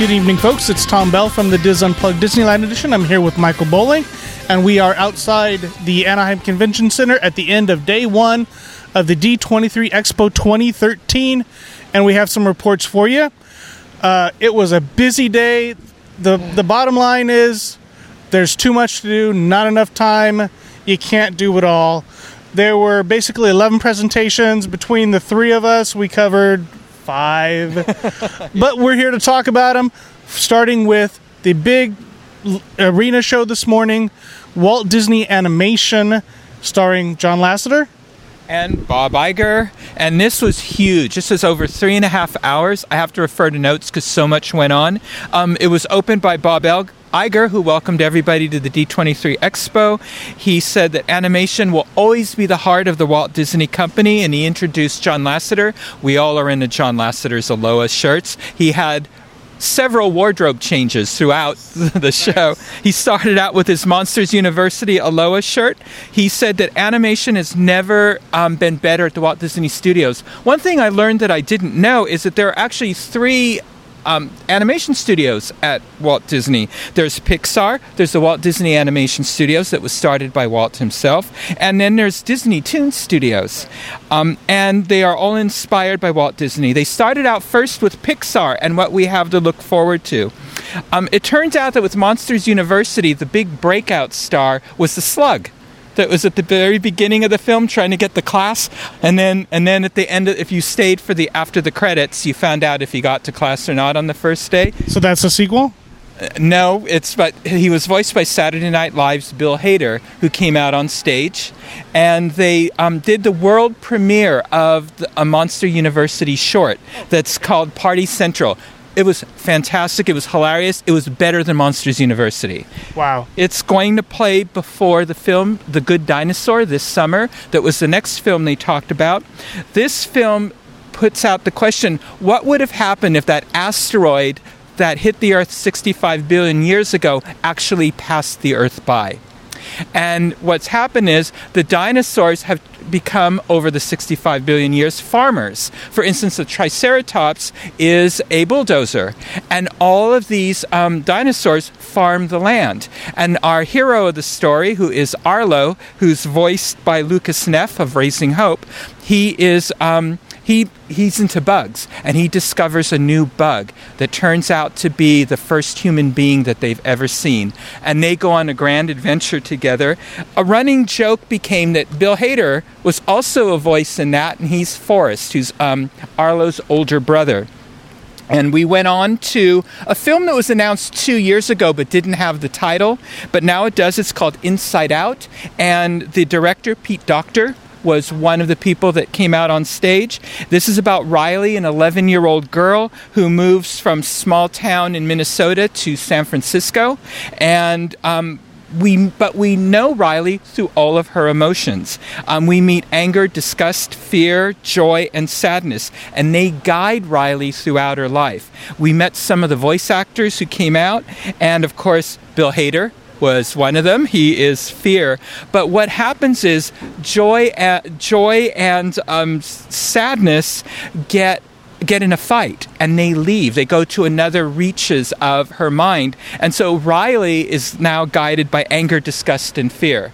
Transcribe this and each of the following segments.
Good evening, folks. It's Tom Bell from the Dis Unplugged Disneyland Edition. I'm here with Michael Bowling, and we are outside the Anaheim Convention Center at the end of day one of the D23 Expo 2013, and we have some reports for you. Uh, it was a busy day. the The bottom line is there's too much to do, not enough time. You can't do it all. There were basically 11 presentations between the three of us. We covered five. but we're here to talk about them, starting with the big arena show this morning Walt Disney Animation, starring John Lasseter. And Bob Iger. And this was huge. This was over three and a half hours. I have to refer to notes because so much went on. Um, it was opened by Bob Elg- Iger, who welcomed everybody to the D23 Expo. He said that animation will always be the heart of the Walt Disney Company, and he introduced John Lasseter. We all are into John Lasseter's Aloha shirts. He had several wardrobe changes throughout the show. He started out with his Monsters University Aloha shirt. He said that animation has never um, been better at the Walt Disney Studios. One thing I learned that I didn't know is that there are actually three um, animation studios at Walt Disney. There's Pixar, there's the Walt Disney Animation Studios that was started by Walt himself, and then there's Disney Toon Studios. Um, and they are all inspired by Walt Disney. They started out first with Pixar and what we have to look forward to. Um, it turns out that with Monsters University, the big breakout star was the slug that was at the very beginning of the film trying to get the class. And then and then at the end of, if you stayed for the after the credits you found out if he got to class or not on the first day. So that's a sequel? Uh, no it's but he was voiced by saturday night live's bill hader who came out on stage. And they um, did the world premiere of the, a monster university short that's called party central it was fantastic. It was hilarious. It was better than Monsters University. Wow. It's going to play before the film The Good Dinosaur this summer. That was the next film they talked about. This film puts out the question what would have happened if that asteroid that hit the Earth 65 billion years ago actually passed the Earth by? And what's happened is the dinosaurs have become, over the 65 billion years, farmers. For instance, the Triceratops is a bulldozer, and all of these um, dinosaurs farm the land. And our hero of the story, who is Arlo, who's voiced by Lucas Neff of Raising Hope, he is. Um, he he's into bugs and he discovers a new bug that turns out to be the first human being that they've ever seen and they go on a grand adventure together a running joke became that bill hader was also a voice in that and he's forrest who's um, arlo's older brother and we went on to a film that was announced two years ago but didn't have the title, but now it does. It's called Inside Out. And the director, Pete Docter, was one of the people that came out on stage. This is about Riley, an 11 year old girl who moves from small town in Minnesota to San Francisco. And um, we, but we know Riley through all of her emotions. Um, we meet anger, disgust, fear, joy, and sadness, and they guide Riley throughout her life. We met some of the voice actors who came out, and of course, Bill Hader, was one of them. He is fear. But what happens is joy, uh, joy and um, sadness get get in a fight and they leave. They go to another reaches of her mind. And so Riley is now guided by anger, disgust, and fear.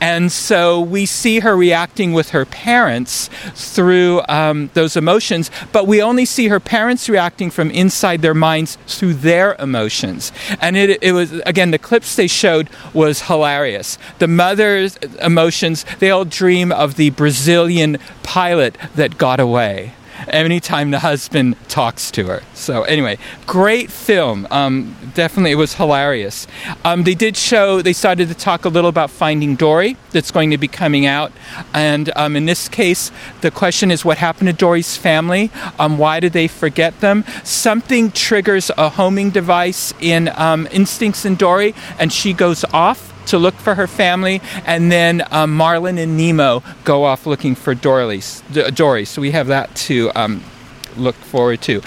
And so we see her reacting with her parents through um, those emotions, but we only see her parents reacting from inside their minds through their emotions. And it, it was, again, the clips they showed was hilarious. The mother's emotions, they all dream of the Brazilian pilot that got away anytime the husband talks to her. So anyway, great film. Um, definitely, it was hilarious. Um, they did show. They started to talk a little about Finding Dory. That's going to be coming out, and um, in this case, the question is what happened to Dory's family. Um, why did they forget them? Something triggers a homing device in um, Instincts in Dory, and she goes off to look for her family, and then um, Marlin and Nemo go off looking for Dory. Dory. So we have that to um, look forward to.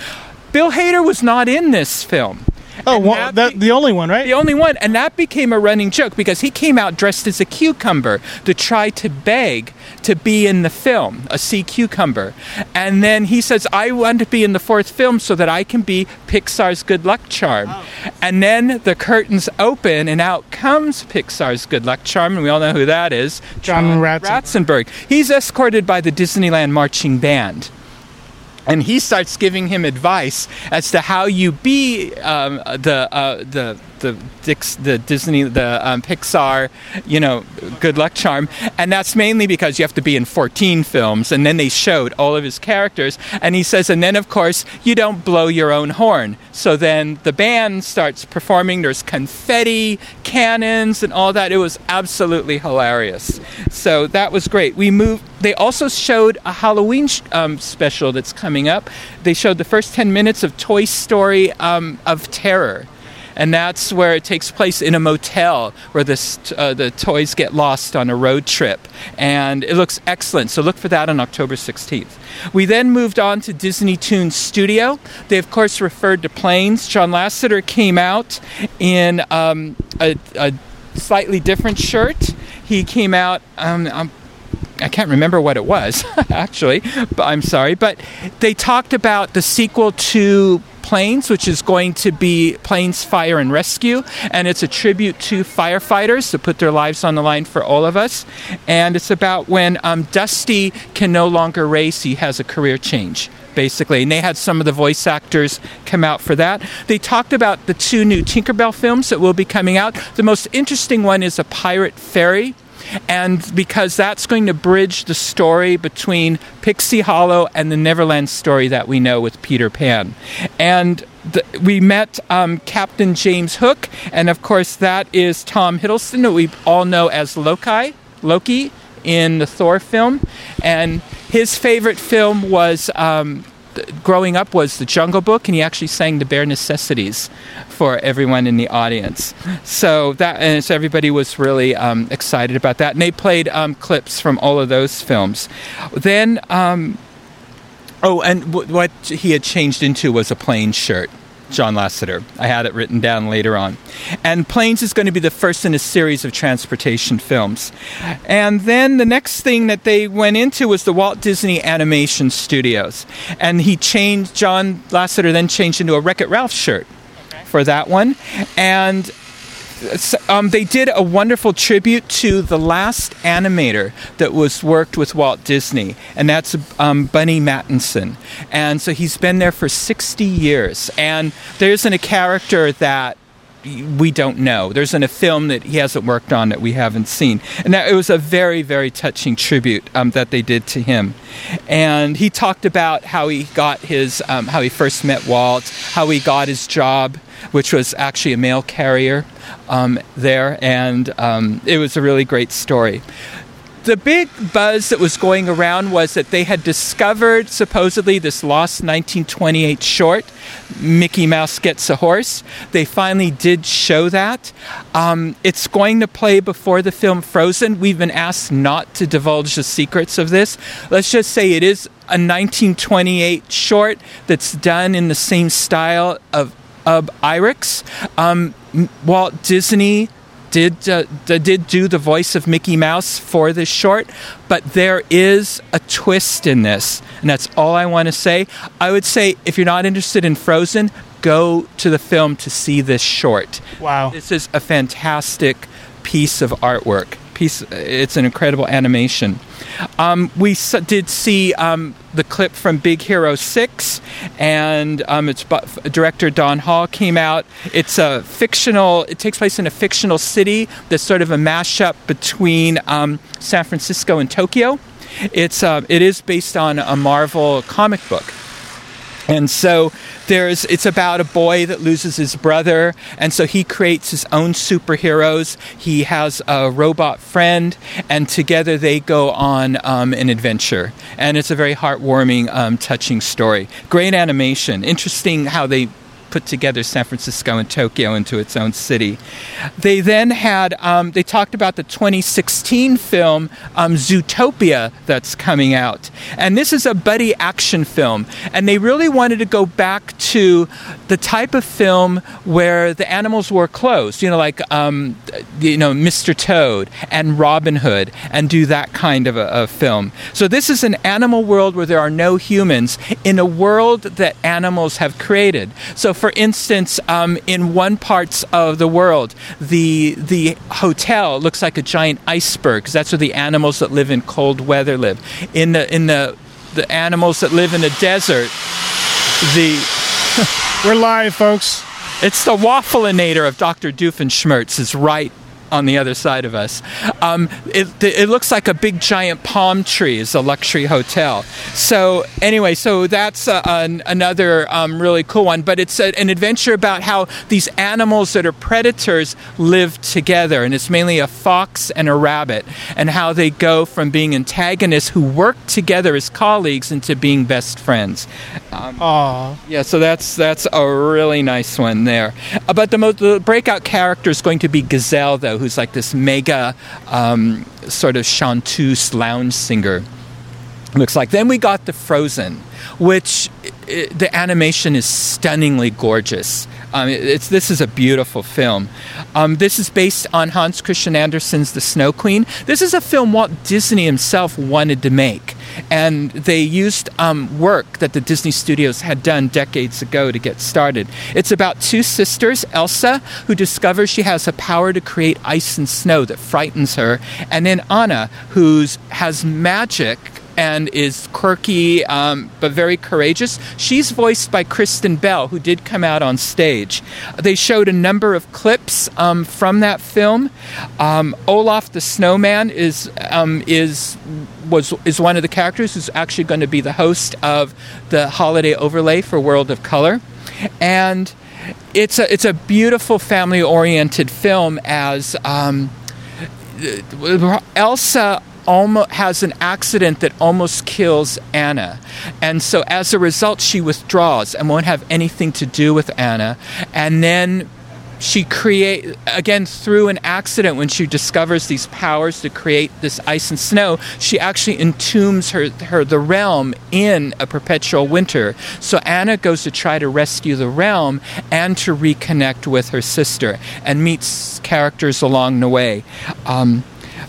Bill Hader was not in this film. Oh, one, that be- the only one, right? the only one, and that became a running joke because he came out dressed as a cucumber to try to beg to be in the film, a sea cucumber. And then he says, I want to be in the fourth film so that I can be Pixar's good luck charm. Oh. And then the curtains open, and out comes Pixar's good luck charm, and we all know who that is John Ratzenberger. Ratzenberg. He's escorted by the Disneyland Marching Band and he starts giving him advice as to how you be um, the uh, the the the Disney the um, Pixar you know good luck charm. And that's mainly because you have to be in 14 films and then they showed all of his characters. And he says and then of course you don't blow your own horn. So then the band starts performing. There's confetti cannons and all that. It was absolutely hilarious. So that was great. We moved they also showed a Halloween um, special that's coming up. They showed the first 10 minutes of Toy Story um, of Terror. And that's where it takes place in a motel where this, uh, the toys get lost on a road trip. And it looks excellent. So look for that on October 16th. We then moved on to Disney Toon Studio. They, of course, referred to planes. John Lasseter came out in um, a, a slightly different shirt. He came out. Um, um, I can't remember what it was, actually, but I'm sorry. But they talked about the sequel to Planes, which is going to be Planes Fire and Rescue, and it's a tribute to firefighters to put their lives on the line for all of us. And it's about when um, Dusty can no longer race, he has a career change. Basically, and they had some of the voice actors come out for that. They talked about the two new Tinkerbell films that will be coming out. The most interesting one is A Pirate Fairy, and because that's going to bridge the story between Pixie Hollow and the Neverland story that we know with Peter Pan. And the, we met um, Captain James Hook, and of course, that is Tom Hiddleston, who we all know as Loki. Loki in the Thor film, and his favorite film was um, growing up was The Jungle Book, and he actually sang the bare necessities for everyone in the audience. So that and so everybody was really um, excited about that, and they played um, clips from all of those films. Then. Um, Oh, and w- what he had changed into was a plain shirt. John Lasseter. I had it written down later on. And Planes is going to be the first in a series of transportation films. And then the next thing that they went into was the Walt Disney Animation Studios. And he changed, John Lasseter then changed into a Wreck It Ralph shirt for that one. And um, they did a wonderful tribute to the last animator that was worked with Walt Disney, and that's um, Burny Mattinson. And so he's been there for 60 years. And there isn't a character that we don't know. There's in a film that he hasn't worked on that we haven't seen, and that, it was a very, very touching tribute um, that they did to him. And he talked about how he got his, um, how he first met Walt, how he got his job, which was actually a mail carrier um, there, and um, it was a really great story the big buzz that was going around was that they had discovered supposedly this lost 1928 short, Mickey Mouse Gets a Horse. They finally did show that. Um, it's going to play before the film Frozen. We've been asked not to divulge the secrets of this. Let's just say it is a 1928 short that's done in the same style of, of Iwerks. Um, Walt Disney did uh, d- did do the voice of Mickey Mouse for this short, but there is a twist in this, and that's all I want to say. I would say if you're not interested in Frozen, go to the film to see this short. Wow. This is a fantastic piece of artwork. Piece, it's an incredible animation. Um, we s- did see um, the clip from Big Hero 6, and um, it's director Don Hall came out. It's a fictional, it takes place in a fictional city that's sort of a mashup between um, San Francisco and Tokyo. It's, uh, it is based on a Marvel comic book. And so there's it's about a boy that loses his brother and so he creates his own superheroes. He has a robot friend and together they go on um, an adventure. And it's a very heartwarming, um, touching story. Great animation. Interesting how they put together San Francisco and Tokyo into its own city. They then had, um, they talked about the 2016 film um, Zootopia that's coming out. And this is a buddy action film. And they really wanted to go back to the type of film where the animals were closed, you know, like, um, you know, Mr. Toad and Robin Hood, and do that kind of a, a film. So this is an animal world where there are no humans in a world that animals have created. So, for instance, um, in one parts of the world, the the hotel looks like a giant iceberg because that's where the animals that live in cold weather live. In the in the the animals that live in the desert, the We're live, folks. it's the waffleinator of Dr. Doofenshmirtz is right on the other side of us. Um, it, it looks like a big giant palm tree is a luxury hotel. So anyway, so that's uh, an, another um, really cool one. But it's a, an adventure about how these animals that are predators live together, and it's mainly a fox and a rabbit, and how they go from being antagonists who work together as colleagues into being best friends. Aw. Yeah, so that's that's a really nice one there. Uh, but the, mo- the breakout character is going to be Gazelle, though, who's like this mega um, sort of chanteuse lounge singer. Looks like. Then we got the Frozen, which i the animation is stunningly gorgeous. Um, it- it's this is a beautiful film. Um, this is based on Hans Christian Andersen's The Snow Queen. This is a film Walt Disney himself wanted to make, and they used um, work that the Disney Studios had done decades ago to get started. It's about two sisters, Elsa, who discovers she has a power to create ice and snow that frightens her, and then Anna, who has magic and is quirky um, but very courageous. She's voiced by Kristen Bell, who did come out on stage. They showed a number of clips um, from that film. Um, Olaf the Snowman is um, is was is one of the characters who's actually going to be the host of the holiday overlay for World of Color, and it's a it's a beautiful family oriented film as. Um, Elsa almost has an accident that almost kills Anna. And so as a result she withdraws and won't have anything to do with Anna. And then she create again through an accident when she discovers these powers to create this ice and snow she actually entombs her, her the realm in a perpetual winter so anna goes to try to rescue the realm and to reconnect with her sister and meets characters along the way um,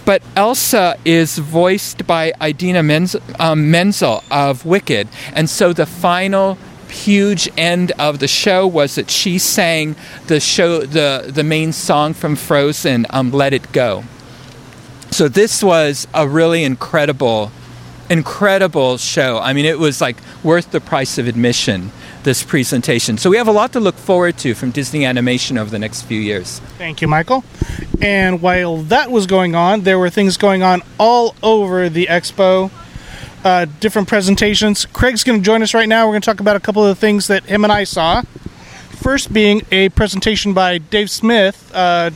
but Elsa is voiced by Idina Menz- um, Menzel of Wicked, and so the final huge end of the show was that she sang the show the the main song from Frozen, um, "Let It Go." So this was a really incredible, incredible show. I mean, it was like worth the price of admission. This presentation. So we have a lot to look forward to from Disney Animation over the next few years. Thank you, Michael. And while that was going on, there were things going on all over the expo. Uh, different presentations. Craig's going to join us right now. We're going to talk about a couple of the things that him and I saw. First, being a presentation by Dave Smith, uh,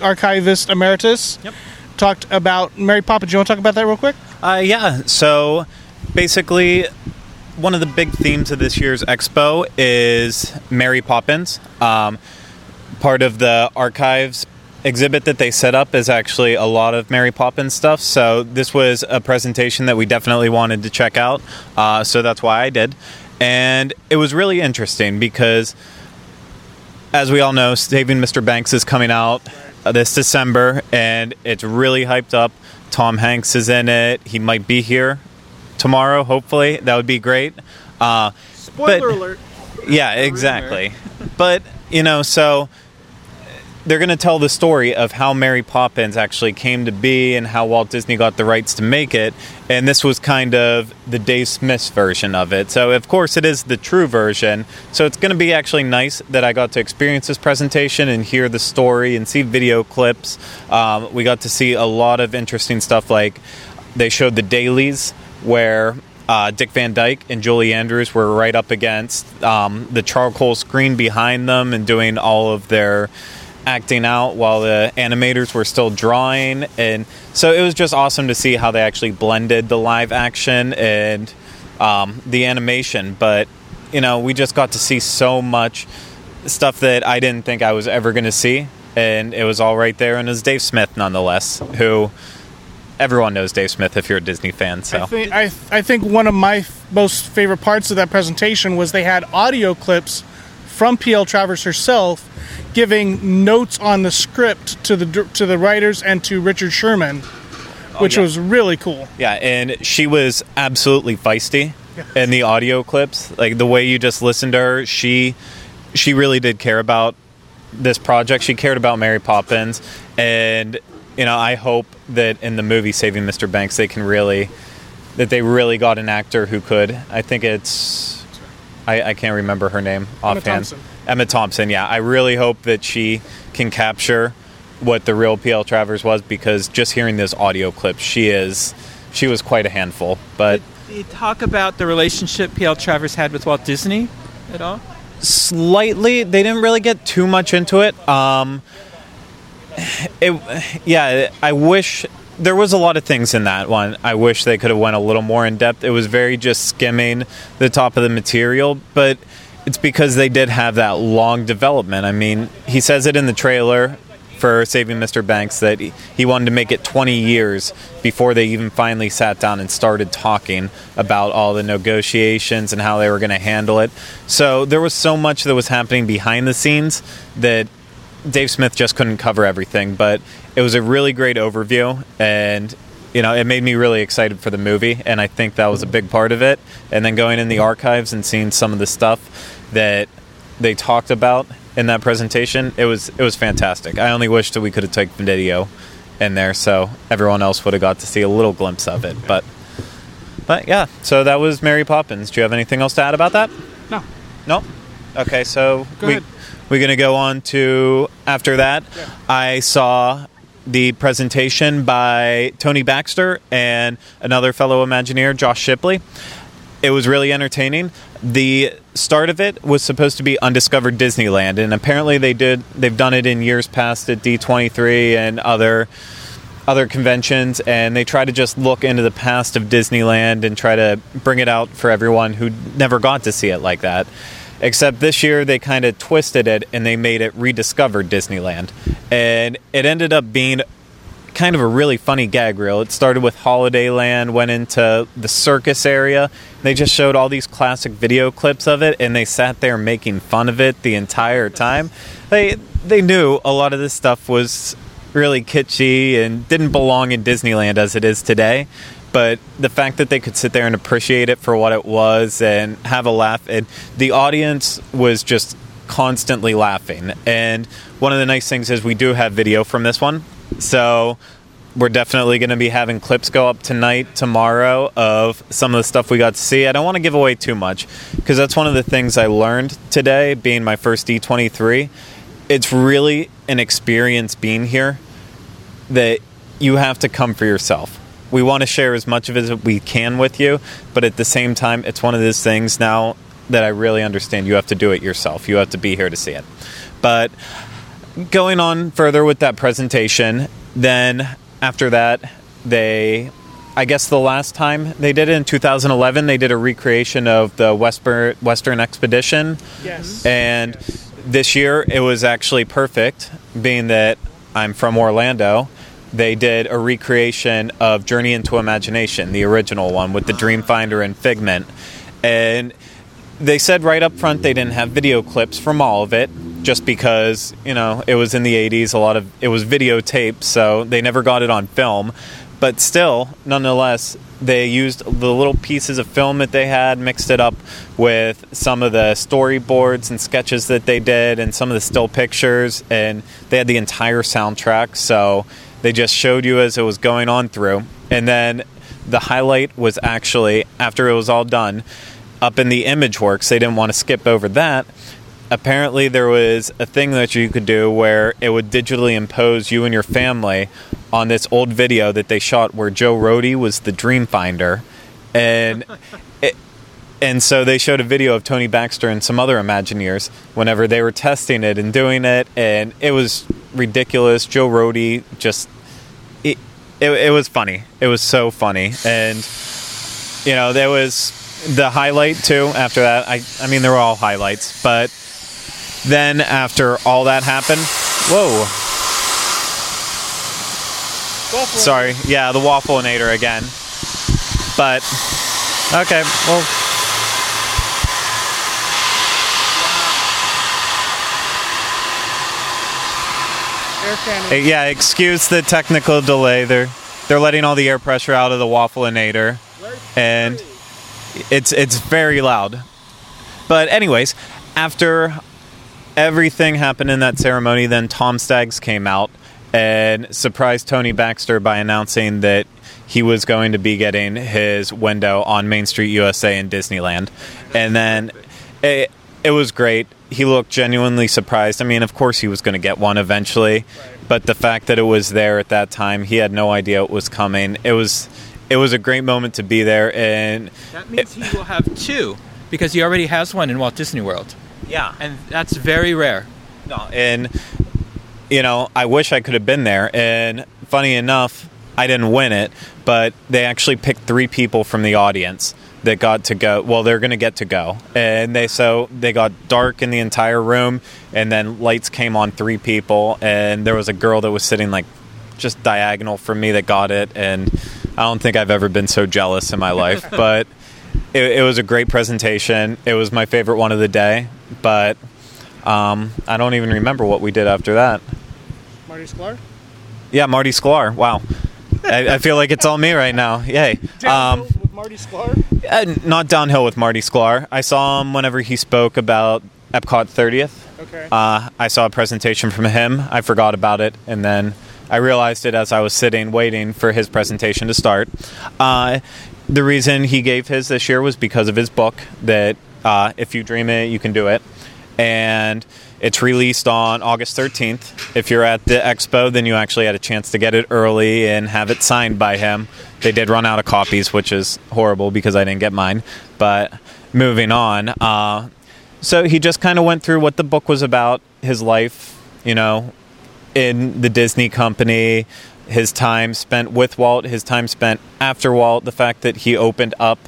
archivist emeritus. Yep. Talked about Mary Poppins. Do you want to talk about that real quick? Uh, yeah, so basically, one of the big themes of this year's expo is Mary Poppins. Um, part of the archives exhibit that they set up is actually a lot of Mary Poppins stuff. So this was a presentation that we definitely wanted to check out. Uh, so that's why I did. And it was really interesting because, as we all know, Saving Mr. Banks is coming out this December, and it's really hyped up. Tom Hanks is in it. He might be here tomorrow, hopefully. That would be great. Uh, Spoiler But- alert. yeah, exactly. but, you know, so they're going to tell the story of how Mary Poppins actually came to be and how Walt Disney got the rights to make it. And this was kind of the Dave Smith's version of it. So, of course, it is the true version. So, it's going to be actually nice that I got to experience this presentation and hear the story and see video clips. Um, we got to see a lot of interesting stuff like they showed the dailies where uh, Dick Van Dyke and Julie Andrews were right up against um, the charcoal screen behind them and doing all of their acting out while the animators were still drawing. And so it was just awesome to see how they actually blended the live action and um, the animation. But you know, we just got to see so much stuff that I didn't think I was ever going to see, and it was all right there. And it was Dave Smith, nonetheless, who everyone knows Dave Smith if you're a Disney fan. So I think I, I think one of my f- most favorite parts of that presentation was they had audio clips from PL Travers herself giving notes on the script to the to the writers and to Richard Sherman, oh, which yeah. was really cool. Yeah, and she was absolutely feisty in the audio clips. Like the way you just listened to her, she she really did care about this project. She cared about Mary Poppins, and you know, I hope that in the movie Saving Mr. Banks, they can really that they really got an actor who could. I think it's I, I can't remember her name offhand. Thompson. Emma Thompson. Yeah, I really hope that she can capture what the real PL Travers was because just hearing those audio clips, she is she was quite a handful. But Did you talk about the relationship P.L. Travers had with Walt Disney at all? slightly, they didn't really get too much into it. Um, it, yeah, I wish there was a lot of things in that one. I wish they could have went a little more in depth. It was very just skimming the top of the material, but it's because they did have that long development. I mean, he says it in the trailer for Saving Mr. Banks that he, he wanted to make it 20 years before they even finally sat down and started talking about all the negotiations and how they were going to handle it. So there was so much that was happening behind the scenes that Dave Smith just couldn't cover everything, but it was a really great overview and you know, it made me really excited for the movie and I think that was a big part of it. And then going in the archives and seeing some of the stuff that they talked about in that presentation, it was it was fantastic. I only wish that we could have taken video in there so everyone else would have got to see a little glimpse of it. But but yeah, so that was Mary Poppins. Do you have anything else to add about that? No. No? Okay, so Go we ahead. We're gonna go on to after that. I saw the presentation by Tony Baxter and another fellow Imagineer, Josh Shipley. It was really entertaining. The start of it was supposed to be Undiscovered Disneyland, and apparently they did. They've done it in years past at D23 and other other conventions, and they try to just look into the past of Disneyland and try to bring it out for everyone who never got to see it like that. Except this year they kind of twisted it and they made it rediscovered Disneyland, and it ended up being kind of a really funny gag reel. It started with Holiday Land, went into the circus area. They just showed all these classic video clips of it, and they sat there making fun of it the entire time. They they knew a lot of this stuff was really kitschy and didn't belong in Disneyland as it is today. But the fact that they could sit there and appreciate it for what it was and have a laugh, and the audience was just constantly laughing. And one of the nice things is we do have video from this one. So we're definitely going to be having clips go up tonight, tomorrow of some of the stuff we got to see. I don't want to give away too much because that's one of the things I learned today, being my first D23. It's really an experience being here that you have to come for yourself. We want to share as much of it as we can with you, but at the same time, it's one of those things now that I really understand you have to do it yourself. You have to be here to see it. But going on further with that presentation, then after that, they, I guess the last time they did it in 2011, they did a recreation of the Western, Western Expedition. Yes. And this year it was actually perfect, being that I'm from Orlando. They did a recreation of Journey into Imagination, the original one with the Dreamfinder and Figment. And they said right up front they didn't have video clips from all of it just because you know it was in the 80s a lot of it was videotaped so they never got it on film but still nonetheless they used the little pieces of film that they had mixed it up with some of the storyboards and sketches that they did and some of the still pictures and they had the entire soundtrack so they just showed you as it was going on through. And then the highlight was actually after it was all done up in the image works they didn't want to skip over that. Apparently there was a thing that you could do where it would digitally impose you and your family on this old video that they shot where Joe Rohde was the dream finder. And and so they showed a video of Tony Baxter and some other Imagineers whenever they were testing it and doing it and it was ridiculous Joe Rohde just it, it, it was funny it was so funny and you know there was the highlight too. After that, I I mean they were all highlights, but then after all that happened, whoa. Sorry, yeah, the waffle waffleinator again. But okay, well. Air Yeah, excuse the technical delay. They're they're letting all the air pressure out of the waffleinator, and it's it's very loud. But anyways, after everything happened in that ceremony, then Tom Staggs came out and surprised Tony Baxter by announcing that he was going to be getting his window on Main Street USA in Disneyland, and then it, it was great. He looked genuinely surprised. I mean, of course, he was going to get one eventually, but the fact that it was there at that time, he had no idea it was coming. It was it was a great moment to be there, and That means he will have two because he already has one in Walt Disney World, yeah, and that's very rare. No, and you know, I wish I could have been there. And funny enough, I didn't win it, but they actually picked three people from the audience that got to go. Well, they're going to get to go, and they so they got dark in the entire room, and then lights came on three people, and there was a girl that was sitting like just diagonal from me that got it, and I don't think I've ever been so jealous in my life, but. It, it was a great presentation. It was my favorite one of the day, but um, I don't even remember what we did after that. Marty Sklar. Yeah, Marty Sklar. Wow. I, I feel like it's all me right now. Yay. Um, with Marty Sklar. uh, not downhill with Marty Sklar. I saw him whenever he spoke about Epcot 30th. Okay. Uh, I saw a presentation from him. I forgot about it, and then I realized it as I was sitting waiting for his presentation to start. Uh, the reason he gave his this year was because of his book that uh, if you dream it, you can do it, and it's released on August 13th. If you're at the expo, then you actually had a chance to get it early and have it signed by him. They did run out of copies, which is horrible because I didn't get mine. But moving on, uh, so he just kind of went through what the book was about, his life, you know, in the Disney company, his time spent with Walt, his time spent after Walt, the fact that he opened up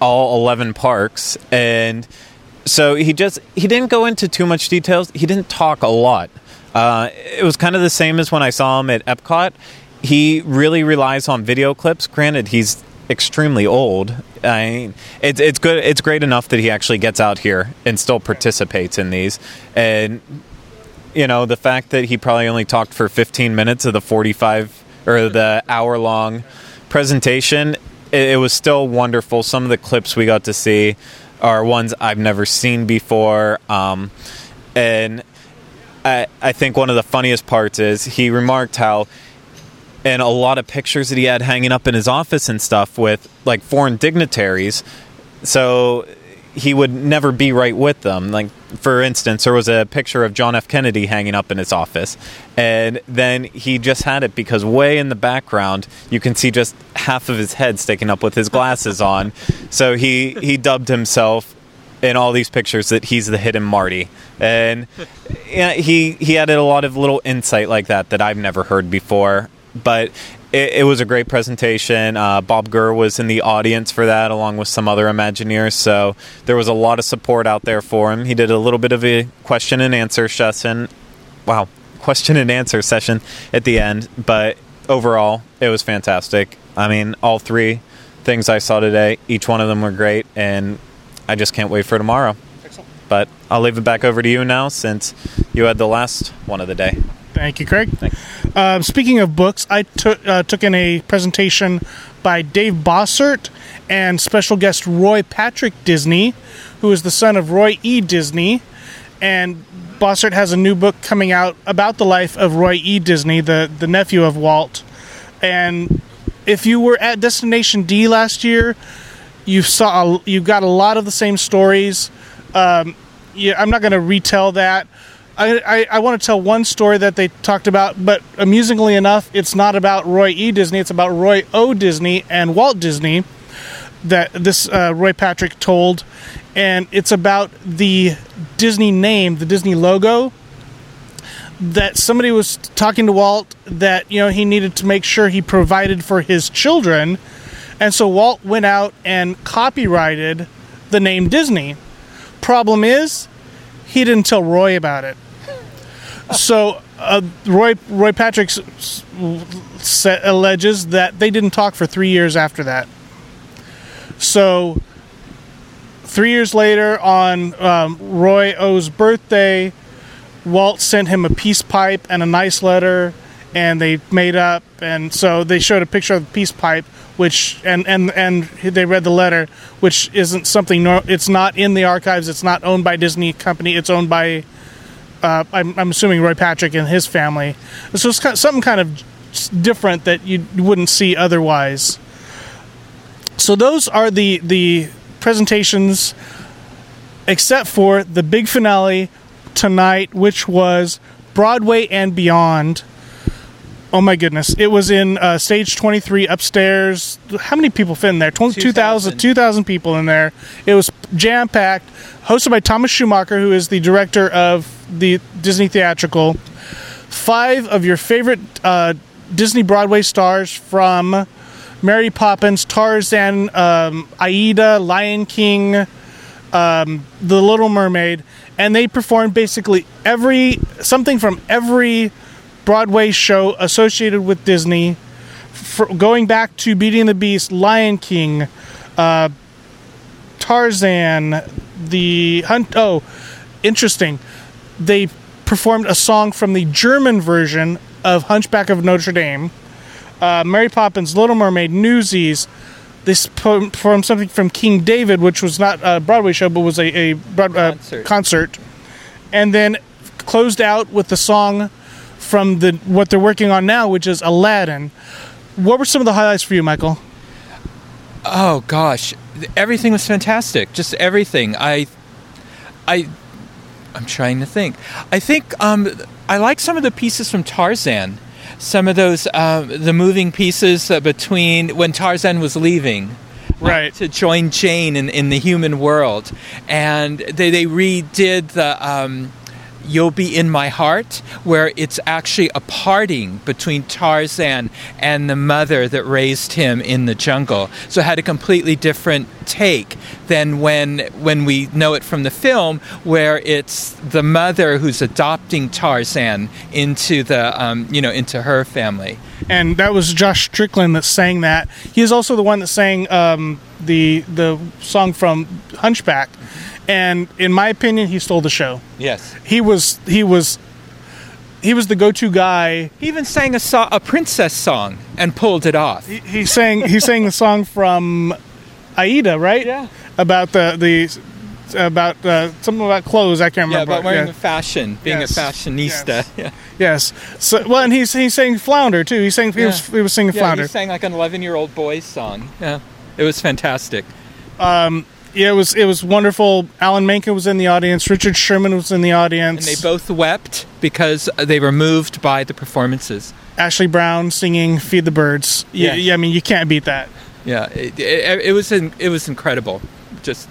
all 11 parks and so he just he didn't go into too much details. He didn't talk a lot. Uh, it was kind of the same as when I saw him at Epcot. He really relies on video clips. Granted, he's extremely old. I it's it's good. It's great enough that he actually gets out here and still participates in these. And you know, the fact that he probably only talked for 15 minutes of the 45 or the hour long presentation, it, it was still wonderful. Some of the clips we got to see are ones I've never seen before. Um, and I, I think one of the funniest parts is he remarked how and a lot of pictures that he had hanging up in his office and stuff with like foreign dignitaries. So he would never be right with them. Like for instance, there was a picture of John F. Kennedy hanging up in his office, and then he just had it because way in the background you can see just half of his head sticking up with his glasses on. So he he dubbed himself in all these pictures that he's the hidden Marty, and yeah, he he added a lot of little insight like that that I've never heard before. But it, it was a great presentation. Uh, Bob Gurr was in the audience for that, along with some other Imagineers. So there was a lot of support out there for him. He did a little bit of a question and answer session. Wow, question and answer session at the end. But overall, it was fantastic. I mean, all three things I saw today, each one of them were great, and I just can't wait for tomorrow. Excellent. But I'll leave it back over to you now since you had the last one of the day. Thank you, Craig. Um, speaking of books, I took uh, took in a presentation by Dave Bossert and special guest Roy Patrick Disney, who is the son of Roy E. Disney. And Bossert has a new book coming out about the life of Roy E. Disney, the, the nephew of Walt. And if you were at Destination D last year, you saw you got a lot of the same stories. Um, yeah, I'm not going to retell that. I, I, I want to tell one story that they talked about, but amusingly enough, it's not about Roy E. Disney. It's about Roy O. Disney and Walt Disney that this uh, Roy Patrick told, and it's about the Disney name, the Disney logo. That somebody was talking to Walt that you know he needed to make sure he provided for his children, And so Walt went out and copyrighted the name Disney. Problem is, he didn't tell Roy about it. So uh, Roy Roy Patrick alleges that they didn't talk for three years after that. So three years later, on um, Roy O's birthday, Walt sent him a peace pipe and a nice letter, and they made up. And so they showed a picture of the peace pipe, which and and and they read the letter, which isn't something. Nor- it's not in the archives. It's not owned by Disney company. It's owned by. Uh, I'm, I'm assuming Roy Patrick and his family. So it's kind of, something kind of different that you wouldn't see otherwise. So those are the the presentations, except for the big finale tonight, which was Broadway and Beyond. Oh my goodness! It was in uh, stage twenty three upstairs. How many people fit in there? 20, 2,000 2,000 people in there. It was jam packed. Hosted by Thomas Schumacher, who is the director of the Disney theatrical. Five of your favorite uh, Disney Broadway stars from Mary Poppins, Tarzan, um, Aida, Lion King, um, The Little Mermaid, and they performed basically every something from every Broadway show associated with Disney, fr going back to Beauty and the Beast, Lion King, uh, Tarzan, the Hunt. Oh, interesting. They performed a song from the German version of Hunchback of Notre Dame uh, Mary Poppins, Little Mermaid, Newsies. This performed something from King David, which was not a Broadway show, but was a, a broad, uh, Concert. concert, and then closed out with the song from the what they're working on now, which is Aladdin. What were some of the highlights for you, Michael? Oh gosh, everything was fantastic. Just everything. I, I, I'm trying to think. I think um, I like some of the pieces from Tarzan. Some of those um, the moving pieces uh, between when Tarzan was leaving. Right. to join Jane in, in the human world, and they they redid the um, "You'll Be in My Heart," where it's actually a parting between Tarzan and the mother that raised him in the jungle. So it had a completely different take than when when we know it from the film, where it's the mother who's adopting Tarzan into the um, you know into her family. and that was Josh Strickland that sang that. He is also the one that sang um, the the song from Hunchback, and in my opinion, he stole the show. Yes. He was he was he was the go to guy. He even sang a, so- a princess song and pulled it off. He, he sang he sang the song from Aida, right? Yeah. About the the about uh, something about clothes. I can't remember. Yeah, about wearing Yeah. a fashion, being Yes. a fashionista. Yes. Yeah. Yes. So well, and he's he sang Flounder too. He sang he was he was singing Yeah, Flounder. he sang like an 11 year old boy's song. Yeah. It was fantastic. Yeah, it was it was wonderful. Alan Menken was in the audience. Richard Sherman was in the audience. And they both wept because they were moved by the performances. Ashley Brown singing "Feed the Birds." Yeah, yeah, I mean you can't beat that. Yeah, it, it, it was in, it was incredible. Just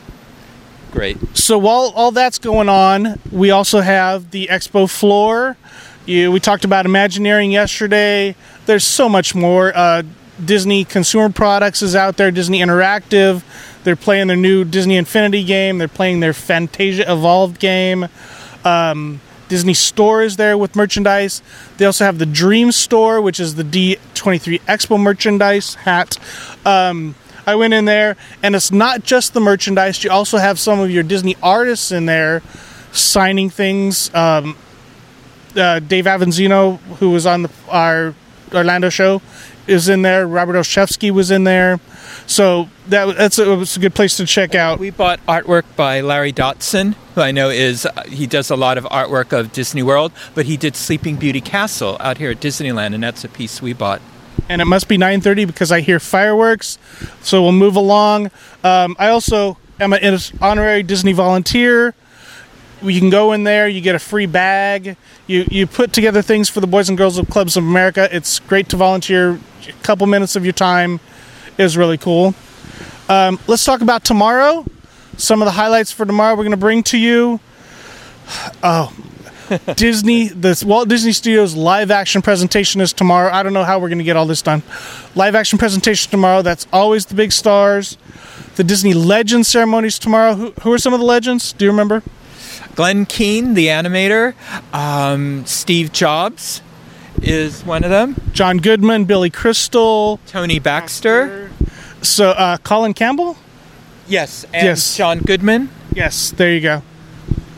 great. So while all that's going on, we also have the expo floor. You, we talked about Imagineering yesterday. There's so much more. Uh, Disney Consumer Products is out there. Disney Interactive. They're playing their new Disney Infinity game. They're playing their Fantasia Evolved game. Um, Disney Store is there with merchandise. They also have the Dream Store, which is the D23 Expo merchandise hat. Um, I went in there, and it's not just the merchandise. You also have some of your Disney artists in there signing things. Um, uh, Dave Avanzino, who was on the, our Orlando show, is in there. Robert Olszewski was in there. So that that's a, a good place to check out. We bought artwork by Larry Dotson, who I know is uh, he does a lot of artwork of Disney World, but he did Sleeping Beauty Castle out here at Disneyland, and that's a piece we bought. and it must be 9:30 because I hear fireworks. So we'll move along. Um, I also am an honorary Disney volunteer. You can go in there. You get a free bag. You you put together things for the Boys and Girls of Clubs of America. It's great to volunteer. A couple minutes of your time is really cool. Um, let's talk about tomorrow. Some of the highlights for tomorrow we're going to bring to you. Oh, Disney, the Walt Disney Studios live action presentation is tomorrow. I don't know how we're going to get all this done. Live action presentation tomorrow. That's always the big stars. The Disney Legends ceremonies tomorrow. Who, who are some of the legends? Do you remember? Glen Keane, the animator, um, Steve Jobs is one of them. John Goodman, Billy Crystal, Tony Baxter. so uh, Collin Campbell. Yes, and Yes. John Goodman. Yes, there you go.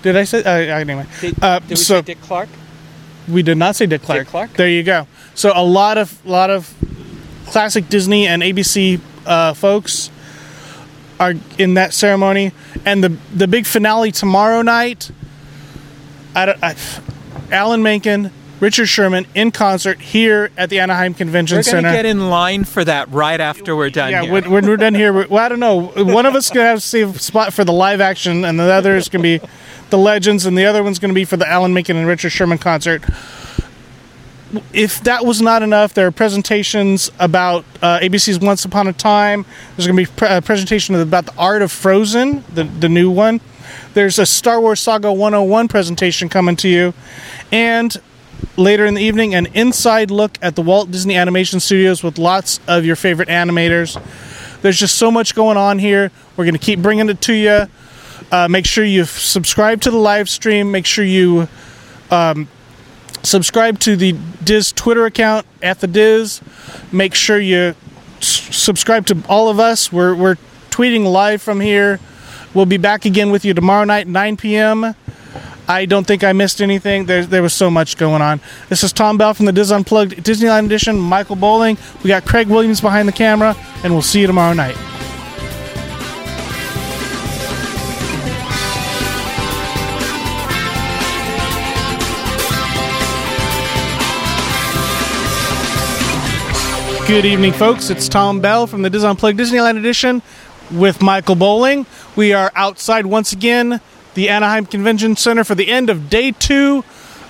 Did I say? Uh, anyway, Did, uh, did we so say Dick Clark? we did not say Dick Clark. Clark? There you go. So a lot of lot of classic Disney and ABC uh, folks are in that ceremony, and the the big finale tomorrow night. I, don't- I, Alan Menken, Richard Sherman in concert here at the Anaheim Convention center We're going to get in line for that right after we're done yeah, here. when, when we're done here, we're, well, I don't know. One of us gonna have to save a spot for the live action, and the other is gonna be the Legends, and the other one's gonna be for the Alan Menken and Richard Sherman concert. If that was not enough, there are presentations about uh, ABC's Once Upon a Time. There's going to be pre- a presentation about the art of Frozen, the the new one. There's a Star Wars Saga 101 presentation coming to you, and later in the evening, an inside look at the Walt Disney Animation Studios with lots of your favorite animators. There's just so much going on here. We're going to keep bringing it to you. Uh, make sure you subscribe to the live stream. Make sure you um, subscribe to the Dis Twitter account at the Dis. Make sure you subscribe to all of us. We're we're tweeting live from here. We'll be back again with you tomorrow night, 9 p.m. I don't think I missed anything. There, there was so much going on. This is Tom Bell from the Dis Unplugged Disneyland Edition. Michael Bowling. We got Craig Williams behind the camera, and we'll see you tomorrow night. Good evening, folks. It's Tom Bell from the Dis Unplugged Disneyland Edition with Michael Bowling. We are outside once again, the Anaheim Convention Center for the end of day two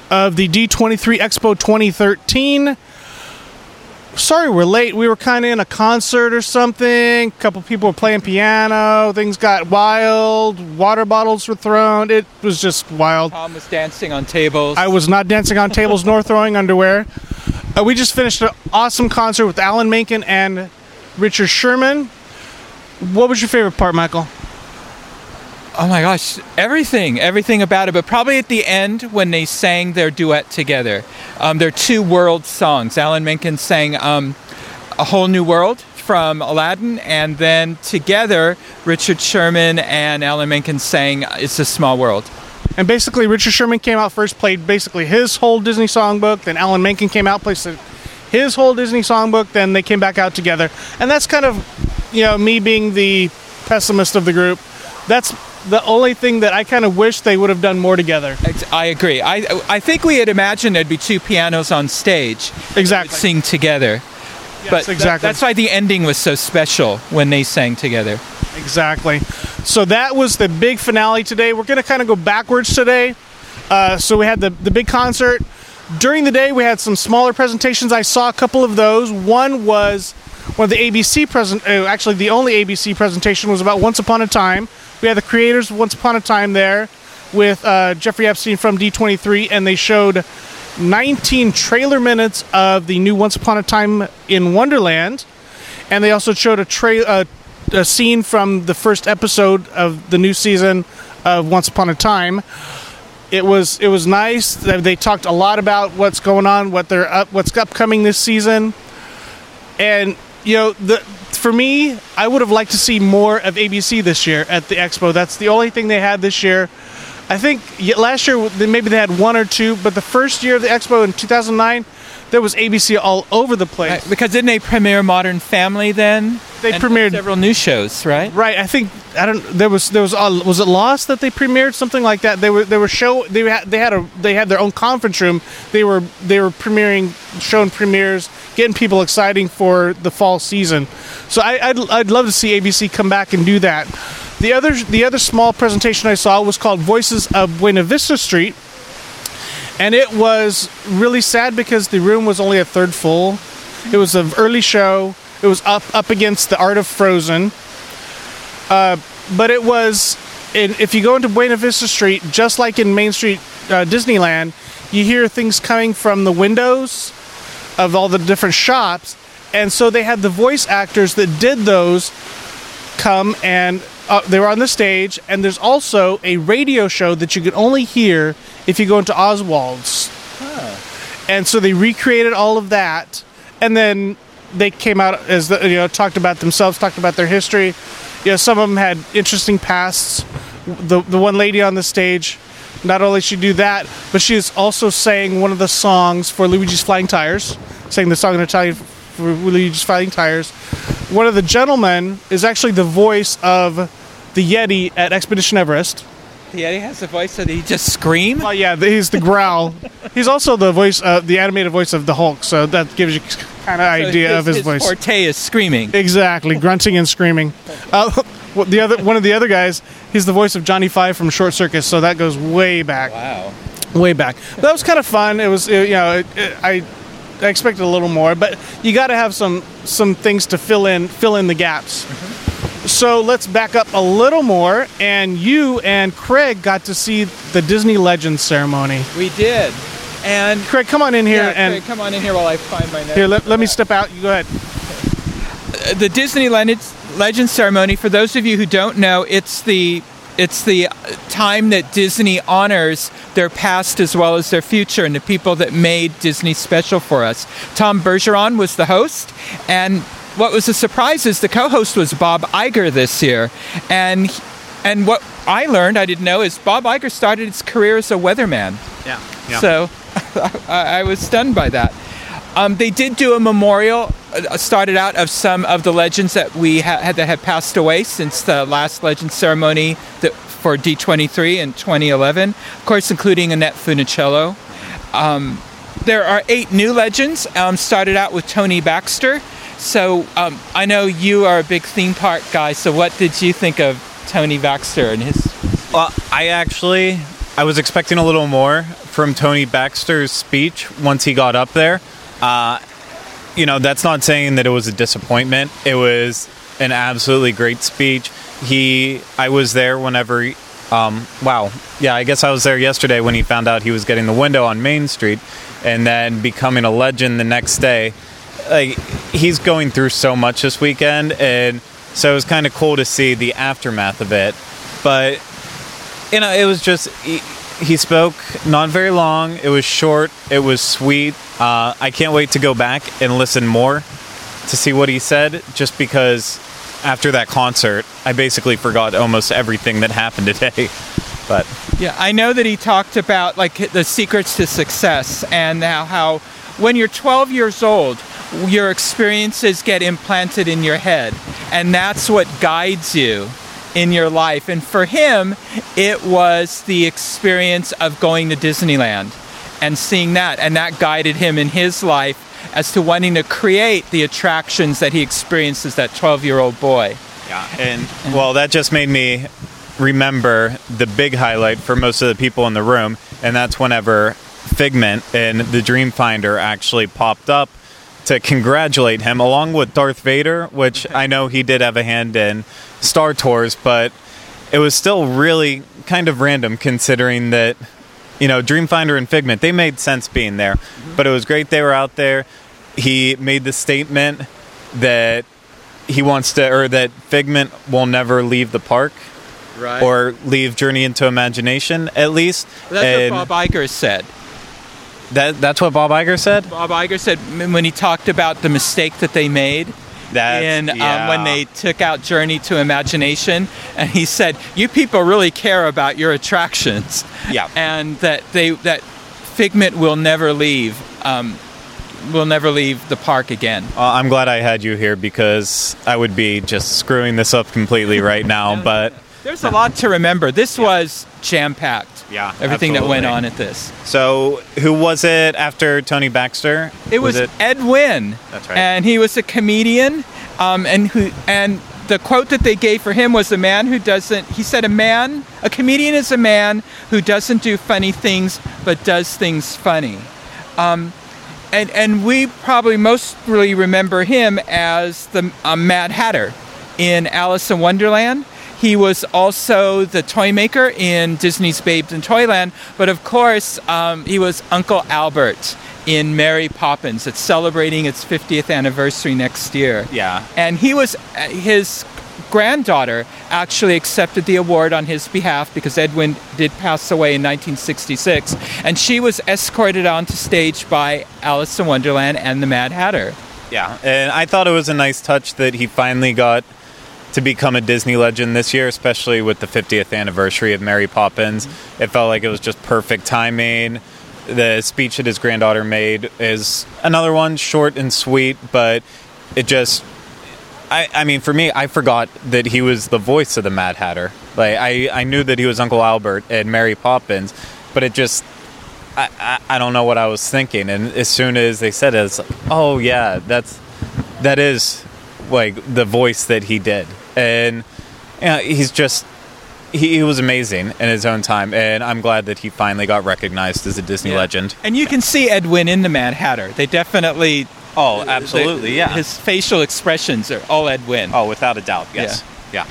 of the D23 Expo 2013. Sorry we're late. We were kind of in a concert or something. A couple people were playing piano. Things got wild. Water bottles were thrown. It was just wild. Tom was dancing on tables. I was not dancing on tables nor throwing underwear. Uh, we just finished an awesome concert with Alan Menken and Richard Sherman. What was your favorite part, Michael? oh my gosh, everything, everything about it. But probably at the end when they sang their duet together. Um, their two world songs. Alan Menken sang um, A Whole New World from Aladdin, and then together, Richard Sherman and Alan Menken sang It's a Small World. And basically, Richard Sherman came out first, played basically his whole Disney songbook. Then Alan Menken came out, played his whole Disney songbook. Then they came back out together. And that's kind of, you know, me being the pessimist of the group. That's the only thing that I kind of wish they would have done more together. I agree. I, I think we had imagined there'd be two pianos on stage Exactly. sing together. but that- exactly. that's why the ending was so special when they sang together. Exactly. So that was the big finale today. We're going to kind of go backwards today. Uh, so we had the, the big concert. During the day, we had some smaller presentations. I saw a couple of those. One was one of the ABC present. Uh, actually, the only ABC presentation was about Once Upon a Time. We had the creators of Once Upon a Time there with uh, Jeffrey Epstein from D23, and they showed 19 trailer minutes of the new Once Upon a Time in Wonderland and they also showed a tra- uh, a scene from the first episode of the new season of Once Upon a Time. It was it was nice. They talked a lot about what's going on, what they're up, what's upcoming this season, and you know the for me, I would have liked to see more of ABC this year at the expo. That's the only thing they had this year. I think last year maybe they had one or two, but the first year of the expo in 2009, there was ABC all over the place. Right, Because didn't they premiere Modern Family then? They And premiered- several new shows, right? Right, I think I don't. There was there was uh, was it Lost that they premiered something like that. They were they were show they had they had a they had their own conference room. They were they were premiering showing premieres, getting people exciting for the fall season. So I, I'd I'd love to see ABC come back and do that. The other the other small presentation I saw was called Voices of Buena Vista Street, and it was really sad because the room was only a third full. It was an early show. It was up up against the Art of Frozen but it was if you go into Buena Vista Street, just like in Main Street uh, Disneyland, you hear things coming from the windows of all the different shops, and so they had the voice actors that did those come and uh, they were on the stage. And there's also a radio show that you can only hear if you go into Oswald's. And so they recreated all of that, and then they came out as the, you know talked about themselves, talked about their history. You know, some of them had interesting pasts. The the one lady on the stage, not only she do that, but she is also sang one of the songs for Luigi's Flying Tires, sang the song in Italian for Luigi's Flying Tires. One of the gentlemen is actually the voice of the Yeti at Expedition Everest. The Yeti has a voice that he just scream. Oh yeah, he's the growl. he's also the voice, uh, the animated voice of the Hulk. So that gives you kind of idea of his, voice. forte is screaming. Exactly, grunting and screaming. Uh, the other one of the other guys, he's the voice of Johnny Five from Short Circuit. So that goes way back, Wow. way back. But that was kind of fun. It was, uh, you know, it, it, I. I expected a little more, but you got to have some some things to fill in fill in the gaps. So let's back up a little more, and you and Craig got to see the Disney Legends ceremony. We did. And Craig, come on in here yeah, and Craig, come on in here while I find my notes. here. Let, let me step out. You go ahead. the Disney Legends, Legend ceremony. For those of you who don't know, it's the it's the time that Disney honors their past as well as their future and the people that made Disney special for us. Tom Bergeron was the host, and what was a surprise is the co-host was Bob Iger this year, and and what I learned I didn't know is Bob Iger started his career as a weatherman. Yeah. yeah. So I, I was stunned by that. Um, they did do a memorial, uh, started out of some of the legends that we ha- had that had passed away since the last legend ceremony that, for D23 in 2011. Of course, including Annette Funicello. Um, there are eight new legends. Um, started out with Tony Baxter. So um, I know you are a big theme park guy. So what did you think of Tony Baxter and his? Well, I actually I was expecting a little more from Tony Baxter's speech once he got up there. Uh, you know, that's not saying that it was a disappointment. It was an absolutely great speech. He, I was there whenever. he- Um, wow, yeah, I guess I was there yesterday when he found out he was getting the window on Main Street, and then becoming a legend the next day. Like he's going through so much this weekend, and so it was kind of cool to see the aftermath of it. But you know, it was just he, he spoke not very long. It was short. It was sweet. Uh, I can't wait to go back and listen more to see what he said. Just because after that concert, I basically forgot almost everything that happened today. But Yeah, I know that he talked about like the secrets to success and how, how when you're 12 years old, your experiences get implanted in your head, and that's what guides you in your life. And for him, it was the experience of going to Disneyland and seeing that, and that guided him in his life as to wanting to create the attractions that he experienced as that 12 year old boy. yeah, and well, that just made me remember the big highlight for most of the people in the room, and that's whenever Figment and the Dreamfinder actually popped up to congratulate him, along with Darth Vader, which I know he did have a hand in Star Tours, but it was still really kind of random considering that, you know, Dreamfinder and Figment, they made sense being there. Mm-hmm. But it was great they were out there. He made the statement that he wants to, or that Figment will never leave the park Right. or leave Journey into Imagination, at least. that's And what Bob Iger said. That, that's what Bob Iger said? Bob Iger said when he talked about the mistake that they made That's, in yeah. um, when they took out Journey to Imagination, and he said, "You people really care about your attractions, Yeah. and that they that Figment will never leave, um, will never leave the park again." Uh, I'm glad I had you here because I would be just screwing this up completely right now. But There's a lot to remember. This was jam packed. Yeah, everything that went on at this. so, who was it after Tony Baxter? It was, Ed Wynn. That's right. And he was a comedian. Um, and who and the quote that they gave for him was a man who doesn't. He said, "A man, a comedian is a man who doesn't do funny things but does things funny." Um, and and we probably mostly remember him as the uh, Mad Hatter in Alice in Wonderland. He was also the toy maker in Disney's Babes in Toyland, but of course, um, he was Uncle Albert in Mary Poppins. It's celebrating its 50th anniversary next year. Yeah. And he was, uh, his granddaughter actually accepted the award on his behalf because Ed Wynn did pass away in 1966. And she was escorted onto stage by Alice in Wonderland and the Mad Hatter. Yeah, and I thought it was a nice touch that he finally got to become a Disney legend this year, especially with the 50th anniversary of Mary Poppins. It felt like it was just perfect timing. The speech that his granddaughter made is another one, short and sweet, but it just. I, I mean, for me, I forgot that he was the voice of the Mad Hatter. Like, I, I knew that he was Uncle Albert and Mary Poppins, but it just I, I, I don't know what I was thinking. And as soon as they said it, it's like, oh yeah, that's that is like the voice that he did, and you know, he's just he, he was amazing in his own time, and I'm glad that he finally got recognized as a Disney Yeah. legend. And you can see Ed Wynn in the Mad Hatter. They definitely. Oh, absolutely, the- yeah. His facial expressions are all Ed Wynn. Oh, without a doubt, yes, yeah.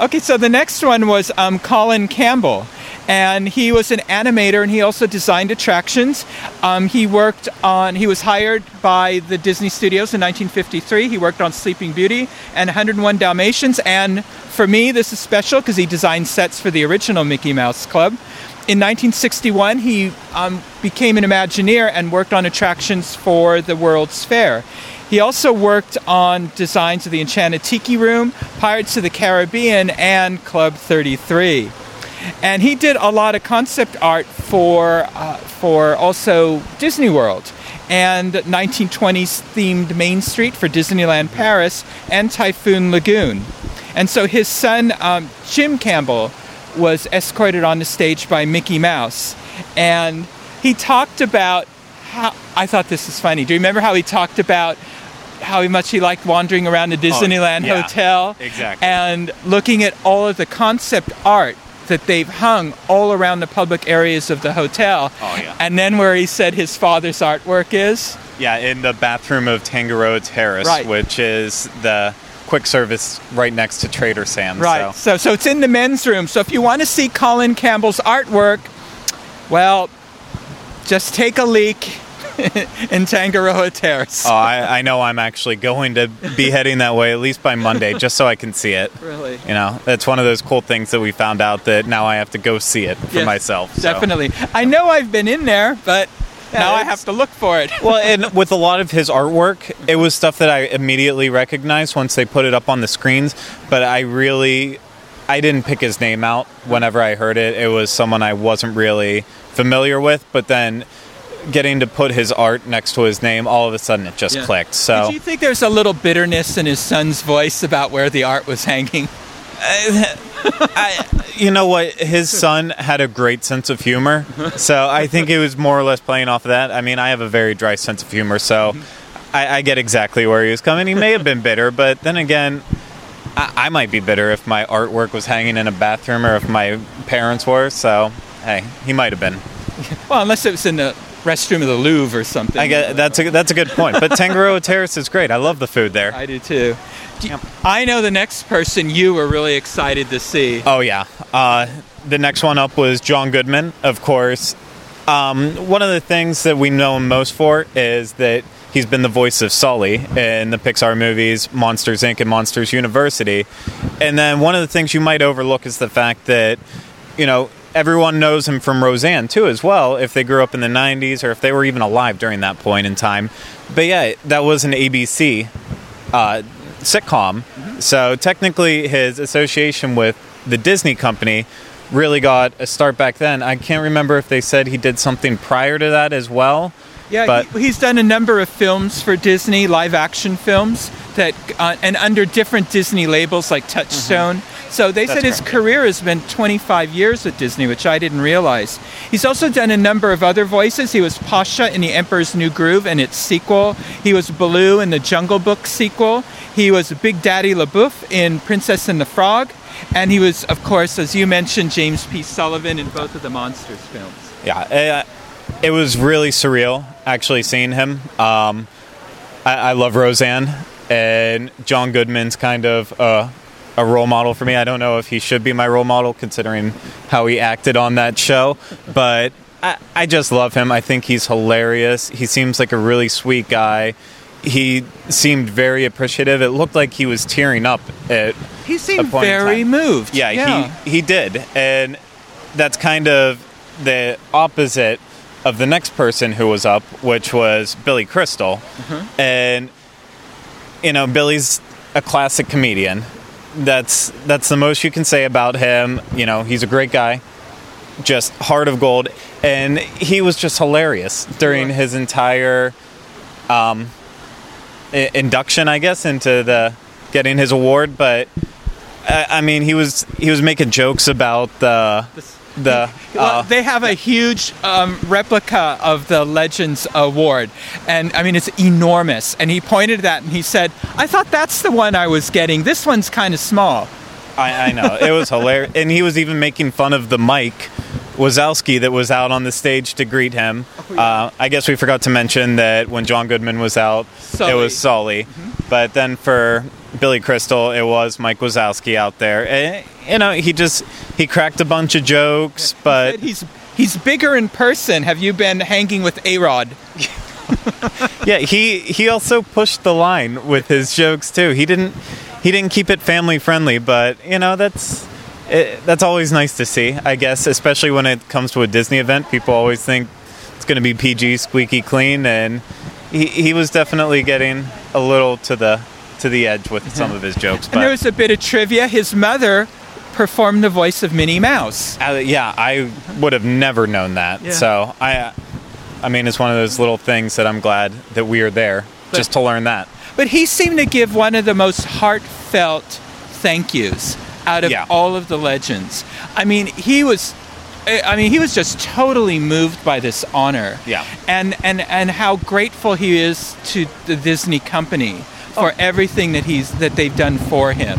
Okay, so the next one was um, Collin Campbell. And he was an animator and he also designed attractions. Um, he worked on, he was hired by the Disney Studios in 1953. He worked on Sleeping Beauty and 101 Dalmatians. And for me, this is special because he designed sets for the original Mickey Mouse Club. In 1961, he um, became an Imagineer and worked on attractions for the World's Fair. He also worked on designs of the Enchanted Tiki Room, Pirates of the Caribbean, and Club 33. And he did a lot of concept art for, uh, for also Disney World and 1920s themed Main Street for Disneyland Paris and Typhoon Lagoon. And so his son, um, Jim Campbell, was escorted on the stage by Mickey Mouse. And he talked about how I thought this was funny. Do you remember how he talked about how much he liked wandering around the Disneyland Oh, yeah. hotel? Exactly. And looking at all of the concept art that they've hung all around the public areas of the hotel. Oh, yeah. And then where he said his father's artwork is. Yeah, in the bathroom of Tangaroa Terrace, Right. which is the quick service right next to Trader Sam's. Right. So. So, so it's in the men's room. So if you want to see Collin Campbell's artwork, well, just take a leak in Tangaroa Terrace. Oh, I, I know I'm actually going to be heading that way at least by Monday, just so I can see it. Really? You know, that's one of those cool things that we found out that now I have to go see it for Yes, myself. so. Definitely. I know I've been in there, but now I have to look for it. Well, and with a lot of his artwork, it was stuff that I immediately recognized once they put it up on the screens. But I really, I didn't pick his name out whenever I heard it. It was someone I wasn't really familiar with. But then getting to put his art next to his name, all of a sudden it just Yeah. clicked. So Did you think there's a little bitterness in his son's voice about where the art was hanging? I, you know what? His son had a great sense of humor, so I think it was more or less playing off of that. I mean, I have a very dry sense of humor, so I, I get exactly where he was coming. He may have been bitter, but then again, I, I might be bitter if my artwork was hanging in a bathroom or if my parents were. So, hey, he might have been. Well, unless it was in the restroom of the Louvre or something. I get that's a that's a good point. But Tangaroa Terrace is great. I love the food there. I do too. Do you- I know the next person you were really excited to see. Oh yeah. Uh, the next one up was John Goodman, of course. Um, one of the things that we know him most for is that he's been the voice of Sully in the Pixar movies Monsters Inc. and Monsters University. And then one of the things you might overlook is the fact that, you know, everyone knows him from Roseanne too, as well, if they grew up in the 90s or if they were even alive during that point in time. But yeah, that was an ABC uh, sitcom. So technically, his association with the Disney company really got a start back then. I can't remember if they said he did something prior to that as well. Yeah, but he, he's done a number of films for Disney, live action films that, uh, and under different Disney labels like Touchstone. So they That's said his correct. career has been 25 years with Disney, which I didn't realize. He's also done a number of other voices. He was Pasha in The Emperor's New Groove and its sequel. He was Baloo in the Jungle Book sequel. He was Big Daddy La Bouff in Princess and the Frog. And he was, of course, as you mentioned, James P. Sullivan in both of the Monsters films. yeah, uh, it was really surreal actually seeing him. Um, I, I love Roseanne, and John Goodman's kind of uh, a role model for me. I don't know if he should be my role model considering how he acted on that show, but I, I just love him. I think he's hilarious. He seems like a really sweet guy. He seemed very appreciative. It looked like he was tearing up at He seemed very moved. Yeah, he he did, and that's kind of the opposite of the next person who was up, which was Billy Crystal, Mm-hmm. and you know Billy's a classic comedian. That's that's the most you can say about him. You know, he's a great guy, just heart of gold, and he was just hilarious during his entire um, i- induction, I guess, into the getting his award. But I, I mean, he was he was making jokes about the the Well, uh, they have a huge um, replica of the Legends Award, and I mean it's enormous. And he pointed at that and he said, "I thought that's the one I was getting. This one's kind of small." I, I know it was hilarious, and he was even making fun of the Mike Wazowski that was out on the stage to greet him. uh, I guess we forgot to mention that when John Goodman was out, Sully. it was Sully, but then for Billy Crystal, it was Mike Wazowski out there. And, you know, he just he cracked a bunch of jokes, but He's he's bigger in person. Have you been hanging with A Rod? yeah, he he also pushed the line with his jokes too. He didn't he didn't keep it family friendly, but you know that's it, that's always nice to see. I guess, especially when it comes to a Disney event, people always think it's going to be PG, squeaky clean, and he he was definitely getting a little to the to the edge with some of his jokes. And there was a bit of trivia. His mother performed the voice of Minnie Mouse. uh, yeah, I would have never known that. Yeah. So I. I mean, it's one of those little things that I'm glad that we are there just to learn that. But he seemed to give one of the most heartfelt thank yous out of Yeah. all of the legends. I mean, he was I mean, he was just totally moved by this honor. Yeah. And and and how grateful he is to the Disney company for everything that he's that they've done for him.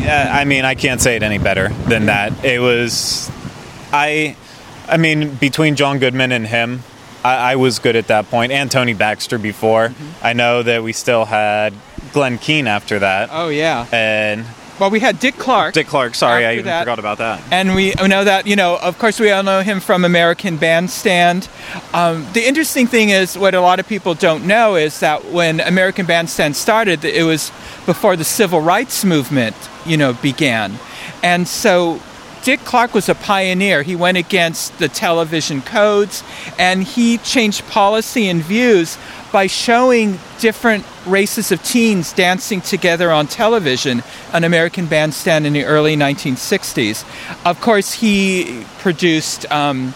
Yeah, I mean, I can't say it any better than that. It was, I, I mean, between John Goodman and him, I, I was good at that point, and Tony Baxter before. Mm-hmm. I know that we still had Glen Keane after that, Oh yeah. and Well, we had Dick Clark. Dick Clark. Sorry, I even that- forgot about that. And we know that, you know, of course, we all know him from American Bandstand. Um, the interesting thing is, what a lot of people don't know is that when American Bandstand started, it was before the civil rights movement, you know, began. And so Dick Clark was a pioneer. He went against the television codes and he changed policy and views by showing different races of teens dancing together on television on American Bandstand in the early 1960s. Of course, he produced, um,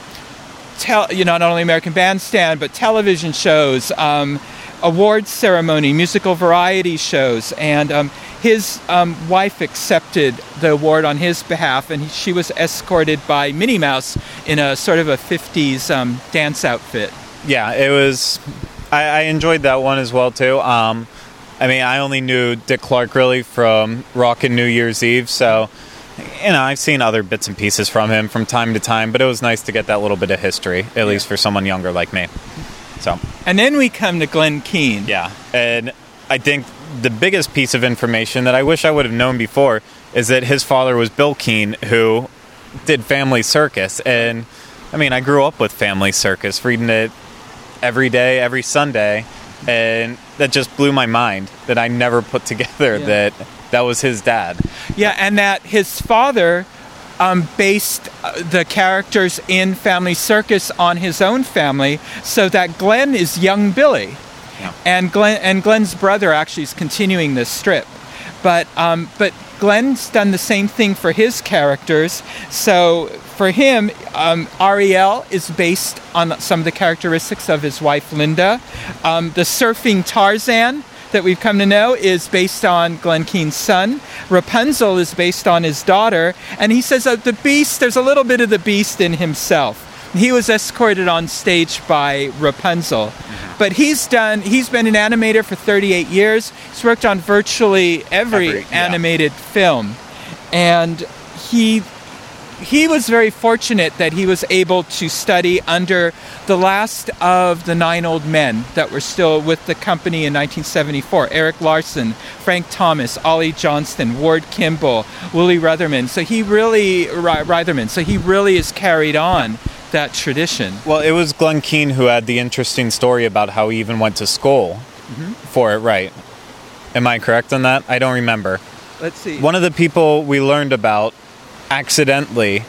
you know, not only American Bandstand, but television shows, um, awards ceremony, musical variety shows, and um, his um, wife accepted the award on his behalf, and he, she was escorted by Minnie Mouse in a sort of a 50s um, dance outfit. Yeah, it was. I, I enjoyed that one as well too. Um, I mean, I only knew Dick Clark really from Rockin' New Year's Eve, so you know I've seen other bits and pieces from him from time to time. But it was nice to get that little bit of history, at least for someone younger like me. So And then we come to Glen Keane. yeah, and I think the biggest piece of information that I wish I would have known before is that his father was Bil Keane, who did Family Circus, and I mean I grew up with Family Circus, reading it every day, every Sunday, and that just blew my mind that I never put together Yeah. that that was his dad. Yeah, and that his father um, based uh, the characters in Family Circus on his own family, so that Glen is young Billy, Yeah. and Glen and Glen's brother actually is continuing this strip, but um, but Glen's done the same thing for his characters. So for him, um, Ariel is based on some of the characteristics of his wife Linda. Um, the surfing Tarzan that we've come to know is based on Glen Keane's son. Rapunzel is based on his daughter, and he says that the beast, there's a little bit of the beast in himself. He was escorted on stage by Rapunzel. Mm-hmm. But he's done he's been an animator for 38 years. He's worked on virtually every, Every, yeah. animated film. And he he was very fortunate that he was able to study under the last of the nine old men that were still with the company in 1974 Eric Larson, Frank Thomas, Ollie Johnston, Ward Kimball, Willie Rutherman. So he really, Reitherman, so he really has carried on that tradition. Well, it was Glen Keane who had the interesting story about how he even went to school mm-hmm. for it, right? Am I correct on that? I don't remember. Let's see. One of the people we learned about accidentally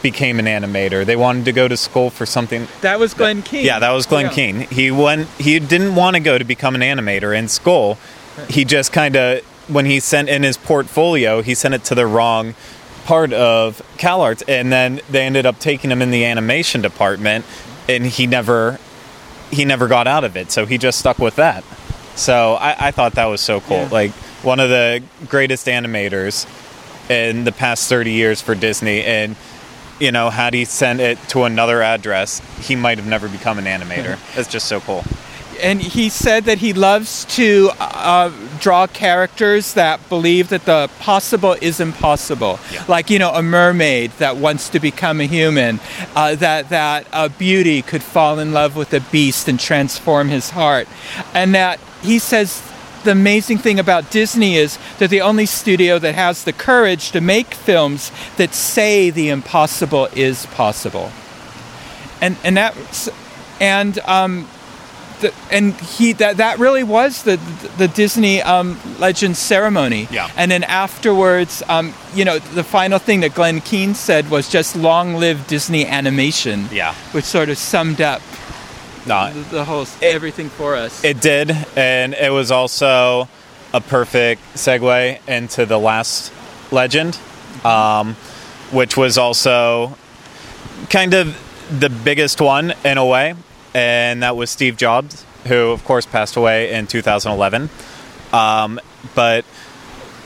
became an animator. They wanted to go to school for something. That was Glen Keane. Yeah, that was Glenn yeah. Keane. He went. He didn't want to go to become an animator in school. He just kind of when he sent in his portfolio, he sent it to the wrong part of CalArts, and then they ended up taking him in the animation department, and he never he never got out of it. So he just stuck with that. So I, I thought that was so cool. Yeah. Like one of the greatest animators in the past 30 years for Disney. And, you know, had he sent it to another address, he might have never become an animator. That's just so cool. And he said that he loves to uh, draw characters that believe that the possible is impossible. Yeah. Like, you know, a mermaid that wants to become a human, uh, that, that a beauty could fall in love with a beast and transform his heart. And that he says the amazing thing about Disney is they're the only studio that has the courage to make films that say the impossible is possible. And and that and um, the, and he that that really was the the Disney um, Legends ceremony. Yeah. And then afterwards, um, you know, the final thing that Glen Keane said was just "Long live Disney animation." Yeah. Which sort of summed up no, the, the whole it, everything for us. It did, and it was also a perfect segue into the last legend, um, which was also kind of the biggest one in a way, and that was Steve Jobs, who of course passed away in 2011. Um, but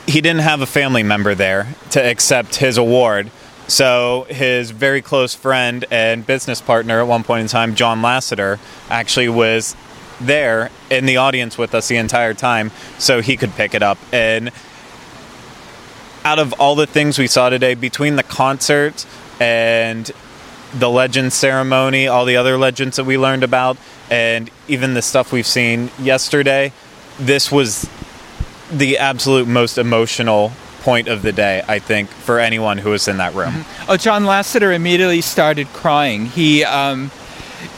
he didn't have a family member there to accept his award so his very close friend and business partner at one point in time, John Lasseter, actually was there in the audience with us the entire time so he could pick it up. And out of all the things we saw today, between the concert and the legend ceremony, all the other legends that we learned about, and even the stuff we've seen yesterday, this was the absolute most emotional point of the day, I think, for anyone who was in that room. Mm-hmm. Oh, John Lasseter immediately started crying. He, um,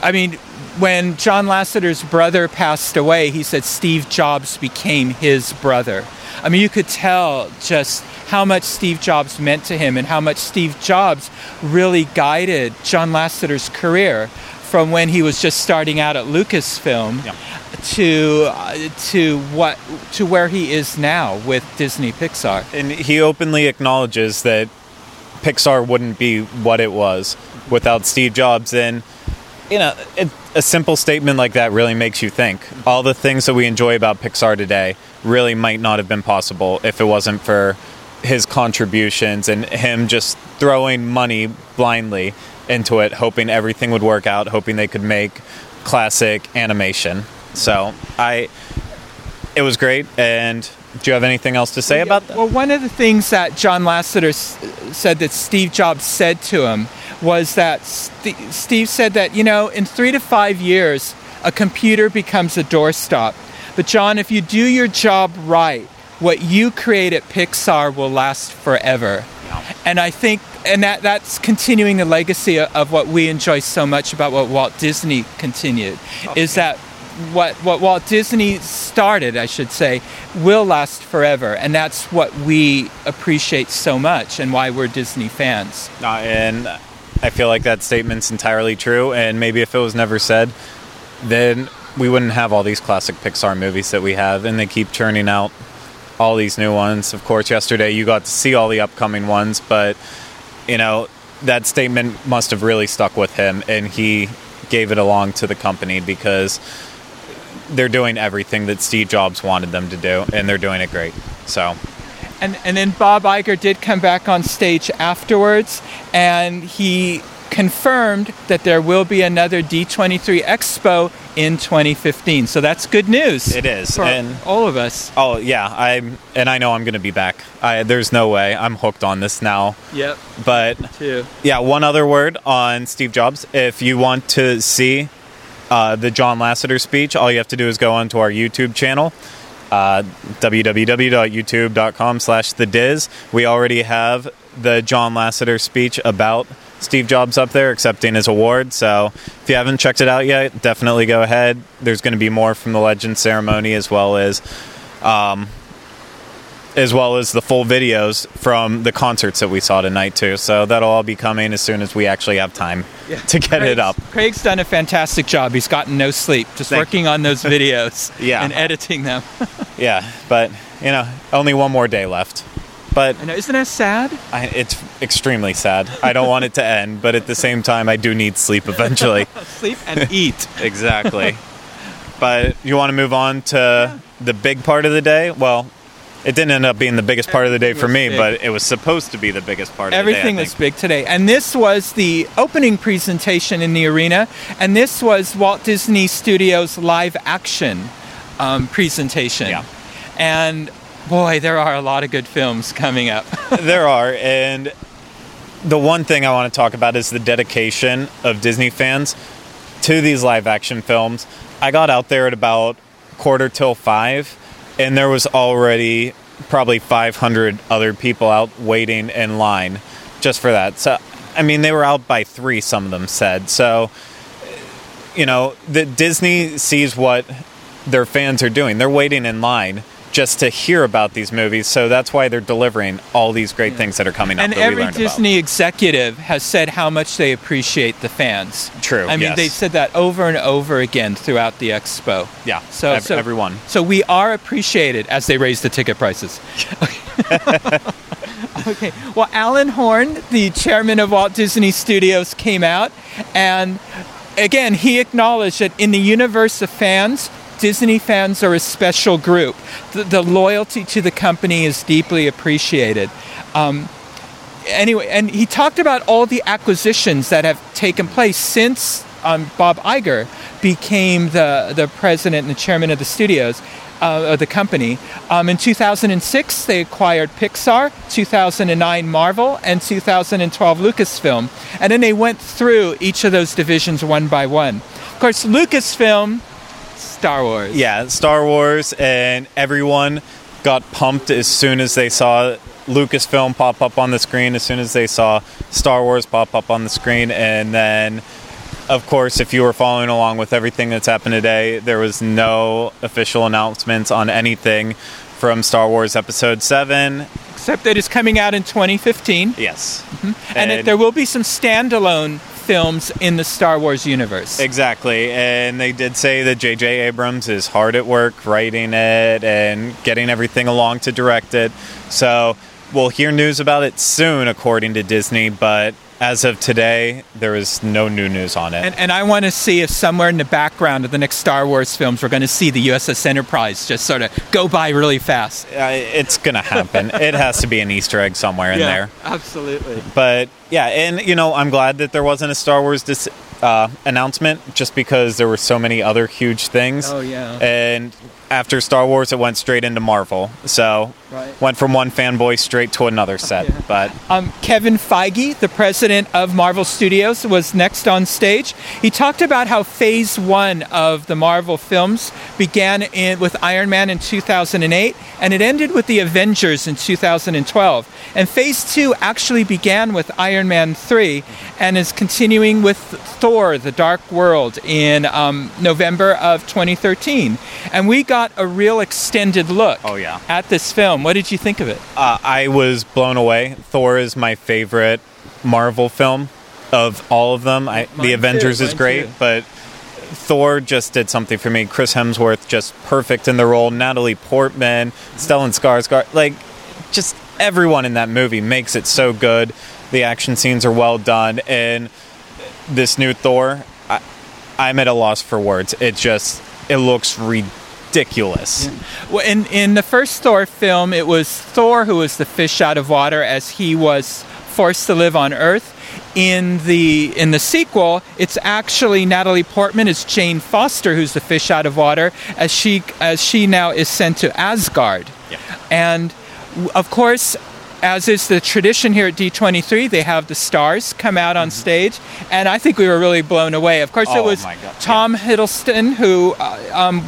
I mean, when John Lasseter's brother passed away, he said Steve Jobs became his brother. I mean, you could tell just how much Steve Jobs meant to him and how much Steve Jobs really guided John Lasseter's career from when he was just starting out at Lucasfilm yeah to uh, to what to where he is now with Disney Pixar. And he openly acknowledges that Pixar wouldn't be what it was without Steve Jobs. And you know, it, a simple statement like that really makes you think. All the things that we enjoy about Pixar today really might not have been possible if it wasn't for his contributions and him just throwing money blindly into it, hoping everything would work out, hoping they could make classic animation. So I, it was great. And do you have anything else to say about that? Well, one of the things that John Lasseter s- said that Steve Jobs said to him was that St- Steve said that you know in three to five years a computer becomes a doorstop. But John, if you do your job right, what you create at Pixar will last forever. And I think, and that, that's continuing the legacy of, of, what we enjoy so much about what Walt Disney continued, okay. is that what what Walt Disney started, I should say, will last forever, and that's what we appreciate so much, and why we're Disney fans. Uh, and I feel like that statement's entirely true. And maybe if it was never said, then we wouldn't have all these classic Pixar movies that we have, and they keep churning out all these new ones. Of course, yesterday you got to see all the upcoming ones, but you know that statement must have really stuck with him, and he gave it along to the company because they're doing everything that Steve Jobs wanted them to do, and they're doing it great. So. And, and then Bob Iger did come back on stage afterwards, and he confirmed that there will be another D23 Expo in 2015. So that's good news. It is, for and- all of us. Oh yeah, I'm and I know I'm going to be back. I, there's no way I'm hooked on this now. Yep. But Too. yeah, one other word on Steve Jobs. If you want to see uh, the John Lasseter speech, all you have to do is go onto our YouTube channel, uh, www.youtube.com slash the Dis. We already have the John Lasseter speech about Steve Jobs up there accepting his award. So if you haven't checked it out yet, definitely go ahead. There's going to be more from the Legend ceremony as well as um, as well as the full videos from the concerts that we saw tonight too. So that'll all be coming as soon as we actually have time to get it up. Craig's done a fantastic job. He's gotten no sleep just Thank working on those videos Yeah. and editing them. Yeah, but you know, only one more day left. But I know, isn't that sad? I, it's extremely sad. I don't want it to end, but at the same time, I do need sleep eventually. Sleep and eat. exactly. But you want to move on to the big part of the day? Well, it didn't end up being the biggest part of the day for me, big. but it was supposed to be the biggest part of Everything the day. Was big today. And this was the opening presentation in the arena. And this was Walt Disney Studios live action um, presentation. Yeah. And boy, there are a lot of good films coming up. there are, and the one thing I want to talk about is the dedication of Disney fans to these live action films. I got out there at about quarter till five, and there was already probably 500 other people out waiting in line just for that. So, I mean, they were out by three, some of them said. So, you know, the Disney sees what their fans are doing. They're waiting in line just to hear about these movies. So that's why they're delivering all these great things that are coming up and that we every Disney executive has said how much they appreciate the fans. True, I mean, yes. they said that over and over again throughout the expo. Yeah. So, ev- so everyone. So we are appreciated as they raise the ticket prices. okay. Well, Alan Horn, the chairman of Walt Disney Studios, came out and again he acknowledged that in the universe of fans. Disney fans are a special group. The, the loyalty to the company is deeply appreciated. Um, anyway, and he talked about all the acquisitions that have taken place since um, Bob Iger became the, the president and the chairman of the studios. Uh, of the company. Um, in 2006, they acquired Pixar, 2009 Marvel, and 2012 Lucasfilm. And then they went through each of those divisions one by one. Of course, Lucasfilm, Star Wars. Yeah, Star Wars, and everyone got pumped as soon as they saw Lucasfilm pop up on the screen, as soon as they saw Star Wars pop up on the screen, and then. Of course, if you were following along with everything that's happened today, there was no official announcements on anything from Star Wars Episode 7. Except that it's coming out in 2015. Yes. Mm-hmm. and, that there will be some standalone films in the Star Wars universe. Exactly, and they did say that J.J. Abrams is hard at work writing it and getting everything along to direct it. So we'll hear news about it soon, according to Disney. But as of today, there is no new news on it. and, and I want to see if somewhere in the background of the next Star Wars films, we're going to see the USS Enterprise just sort of go by really fast. Uh, it's gonna happen. it has to be an Easter egg somewhere in there. absolutely. But yeah, and you know, I'm glad that there wasn't a Star Wars dis- uh, announcement, just because there were so many other huge things. Oh, yeah. And after Star Wars, it went straight into Marvel. So Right. went from one fanboy straight to another set. Yeah. But Um, Kevin Feige, the president of Marvel Studios, was next on stage. He talked about how Phase One of the Marvel films began in, with Iron Man in 2008, and it ended with the Avengers in 2012. And Phase Two actually began with Iron Man 3, and is continuing with Thor: The Dark World in um, November of 2013. And we got a real extended look Oh, yeah. at this film. What did you think of it? uh, I was blown away. Thor is my favorite Marvel film of all of them. I, the Avengers too, is great, too. but Thor just did something for me. Chris Hemsworth just perfect in the role. Natalie Portman, Stellan Skarsgård, like just everyone in that movie makes it so good. The action scenes are well done, and this new Thor, I, I'm at a loss for words. It just it looks ridiculous. Well, in in the first Thor film, it was Thor who was the fish out of water as he was forced to live on Earth. in the in the sequel, it's actually Natalie Portman as Jane Foster, who's the fish out of water, as she as she now is sent to Asgard, Yeah. and of course. As is the tradition here at D23, they have the stars come out on stage, and I think we were really blown away. Of course, it Mm-hmm. Oh, was my God, Tom Hiddleston who uh, um,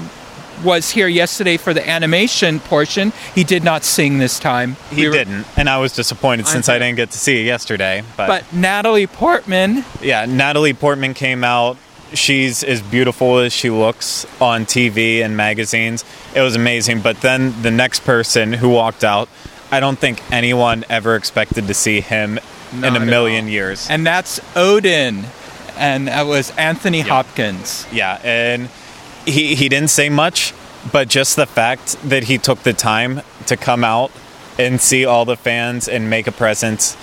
was here yesterday for the animation portion. He did not sing this time. He We were- didn't, and I was disappointed since I, didn't get to see it yesterday. But, But Natalie Portman, yeah, Natalie Portman came out. She's as beautiful as she looks on TV and magazines. It was amazing. But then the next person who walked out, I don't think anyone ever expected to see him Not in a million years. and that's Odin, and that was Anthony Hopkins. Yeah, and he he didn't say much, but just the fact that he took the time to come out and see all the fans and make a presence,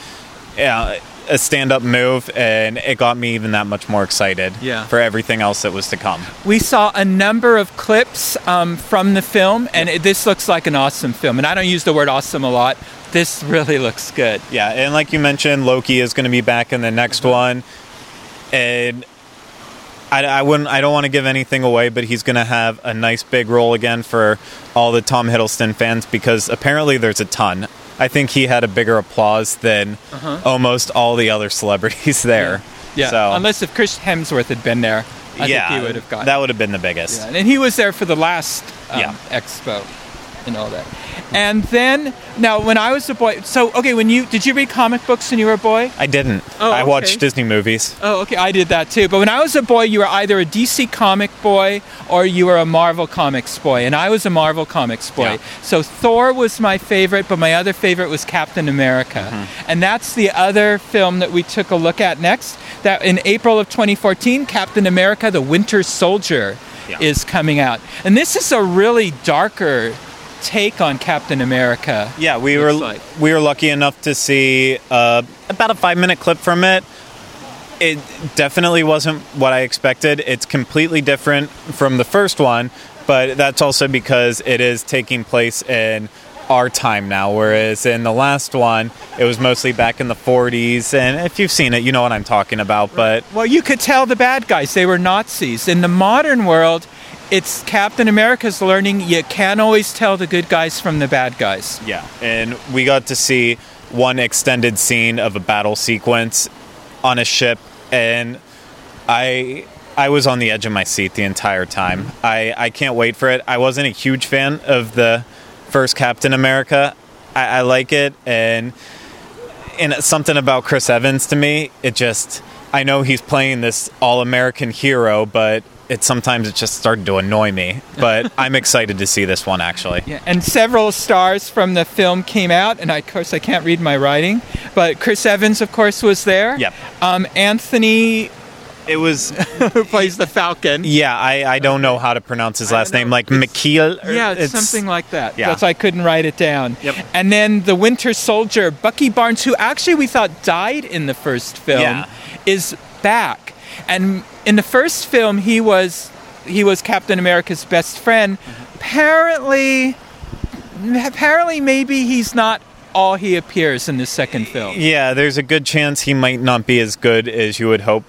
yeah, a stand-up move, and it got me even that much more excited Yeah. for everything else that was to come. We saw a number of clips um, from the film, and it, this looks like an awesome film. And I don't use the word awesome a lot. This really looks good. Yeah, and like you mentioned, Loki is going to be back in the next one, and I, I wouldn't, I don't want to give anything away, but he's going to have a nice big role again for all the Tom Hiddleston fans because apparently there's a ton. I think he had a bigger applause than almost all the other celebrities there. Yeah, so, unless if Chris Hemsworth had been there, I yeah, think he would have gotten. that would have been the biggest. Yeah, and he was there for the last um, Yeah. expo and all that. And then now, when I was a boy, so okay, when you did you read comic books when you were a boy? I didn't. Oh, I okay. watched Disney movies. Oh, okay, I did that too. But when I was a boy, you were either a DC comic boy or you were a Marvel comics boy, and I was a Marvel comics boy. Yeah. So Thor was my favorite, but my other favorite was Captain America, Mm-hmm. and that's the other film that we took a look at next. That in April of 2014, Captain America: The Winter Soldier Yeah. is coming out, and this is a really darker take on Captain America. Yeah, we were like. we were lucky enough to see uh, about a five minute clip from it. It definitely wasn't what I expected. It's completely different from the first one, but that's also because it is taking place in our time now. Whereas in the last one, it was mostly back in the 40s. And if you've seen it, you know what I'm talking about. But Well, you could tell the bad guys, they were Nazis. In the modern world, it's Captain America's learning you can't always tell the good guys from the bad guys. Yeah, and we got to see one extended scene of a battle sequence on a ship, and I I was on the edge of my seat the entire time. I I can't wait for it. I wasn't a huge fan of the first Captain America. I, I like it, and and something about Chris Evans to me, it just I know he's playing this all American hero, but it sometimes it just started to annoy me. But I'm excited to see this one actually. Yeah, and several stars from the film came out, and I, of course I can't read my writing, but Chris Evans, of course, was there. Yep. Um, Anthony, It was who plays the Falcon. Yeah, I, I don't know how to pronounce his last name. Like It's- McKeel? or- Yeah, it's something like that. yeah. That's why I couldn't write it down. Yep. And then the Winter Soldier, Bucky Barnes, who actually we thought died in the first film, Yeah. is back. And in the first film, he was he was Captain America's best friend. Apparently, apparently, maybe he's not all he appears in the second film. Yeah, there's a good chance he might not be as good as you would hope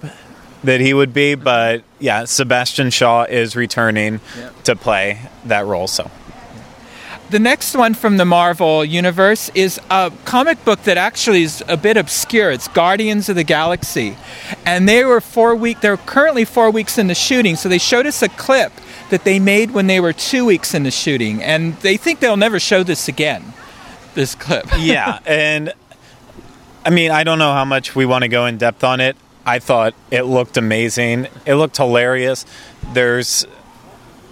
that he would be, but yeah, Sebastian Shaw is returning Yep. to play that role. So The next one from the Marvel universe is a comic book that actually is a bit obscure. It's Guardians of the Galaxy, and they were four week. They're currently four weeks in the shooting, so they showed us a clip that they made when they were two weeks in the shooting, and they think they'll never show this again. This clip. yeah, and I mean, I don't know how much we want to go in depth on it. I thought it looked amazing. It looked hilarious. There's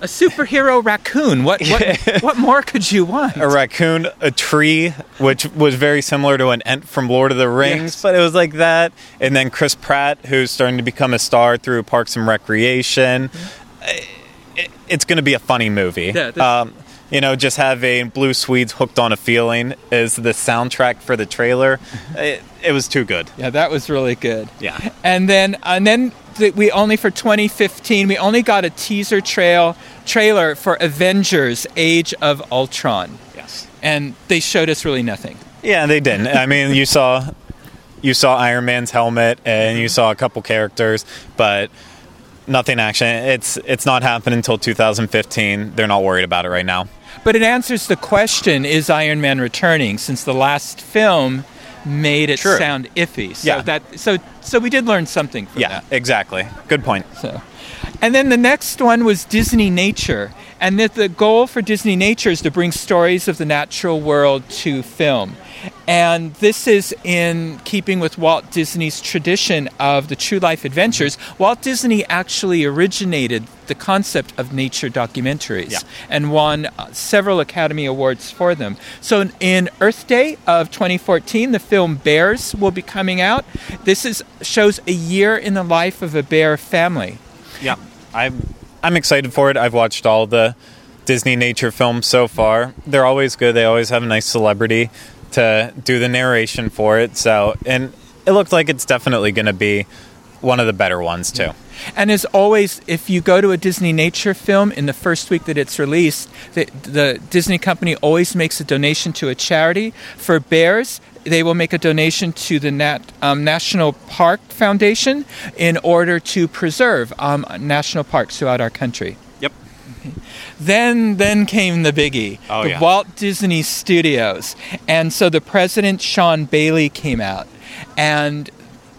a superhero raccoon. What what what more could you want? a raccoon, a tree, which was very similar to an Ent from Lord of the Rings, Yes. but it was like that. And then Chris Pratt, who's starting to become a star through Parks and Recreation. It- it's going to be a funny movie. Yeah, this- um, you know, just having Blue Swedes hooked on a feeling is the soundtrack for the trailer. It, it was too good. Yeah, that was really good. Yeah. And then and then th- we only for 2015 we only got a teaser trail trailer for Avengers: Age of Ultron, Yes. and they showed us really nothing. Yeah, they didn't. I mean, you saw you saw Iron Man's helmet and you saw a couple characters, but nothing action. It's it's not happening until 2015. They're not worried about it right now. But it answers the question: Is Iron Man returning? Since the last film made it Sure. sound iffy. So Yeah. that so so we did learn something from Yeah, that. exactly. Good point. So, and then the next one was Disney Nature, and that the goal for Disney Nature is to bring stories of the natural world to film. And this is in keeping with Walt Disney's tradition of the true life adventures. Walt Disney actually originated the concept of nature documentaries Yeah. and won uh, several Academy Awards for them. So in Earth Day of 2014, the film Bears will be coming out. This is shows a year in the life of a bear family. Yeah, I'm I'm excited for it. I've watched all the Disney nature films so far. They're always good. They always have a nice celebrity to do the narration for it. So, and it looked like it's definitely going to be one of the better ones too. And as always, if you go to a Disney nature film in the first week that it's released, the, the Disney company always makes a donation to a charity. For bears, they will make a donation to the Nat, um, National Park Foundation in order to preserve um, national parks throughout our country. Yep. Then, then came the biggie, Oh, the yeah. Walt Disney Studios, and so the president Sean Bailey came out, and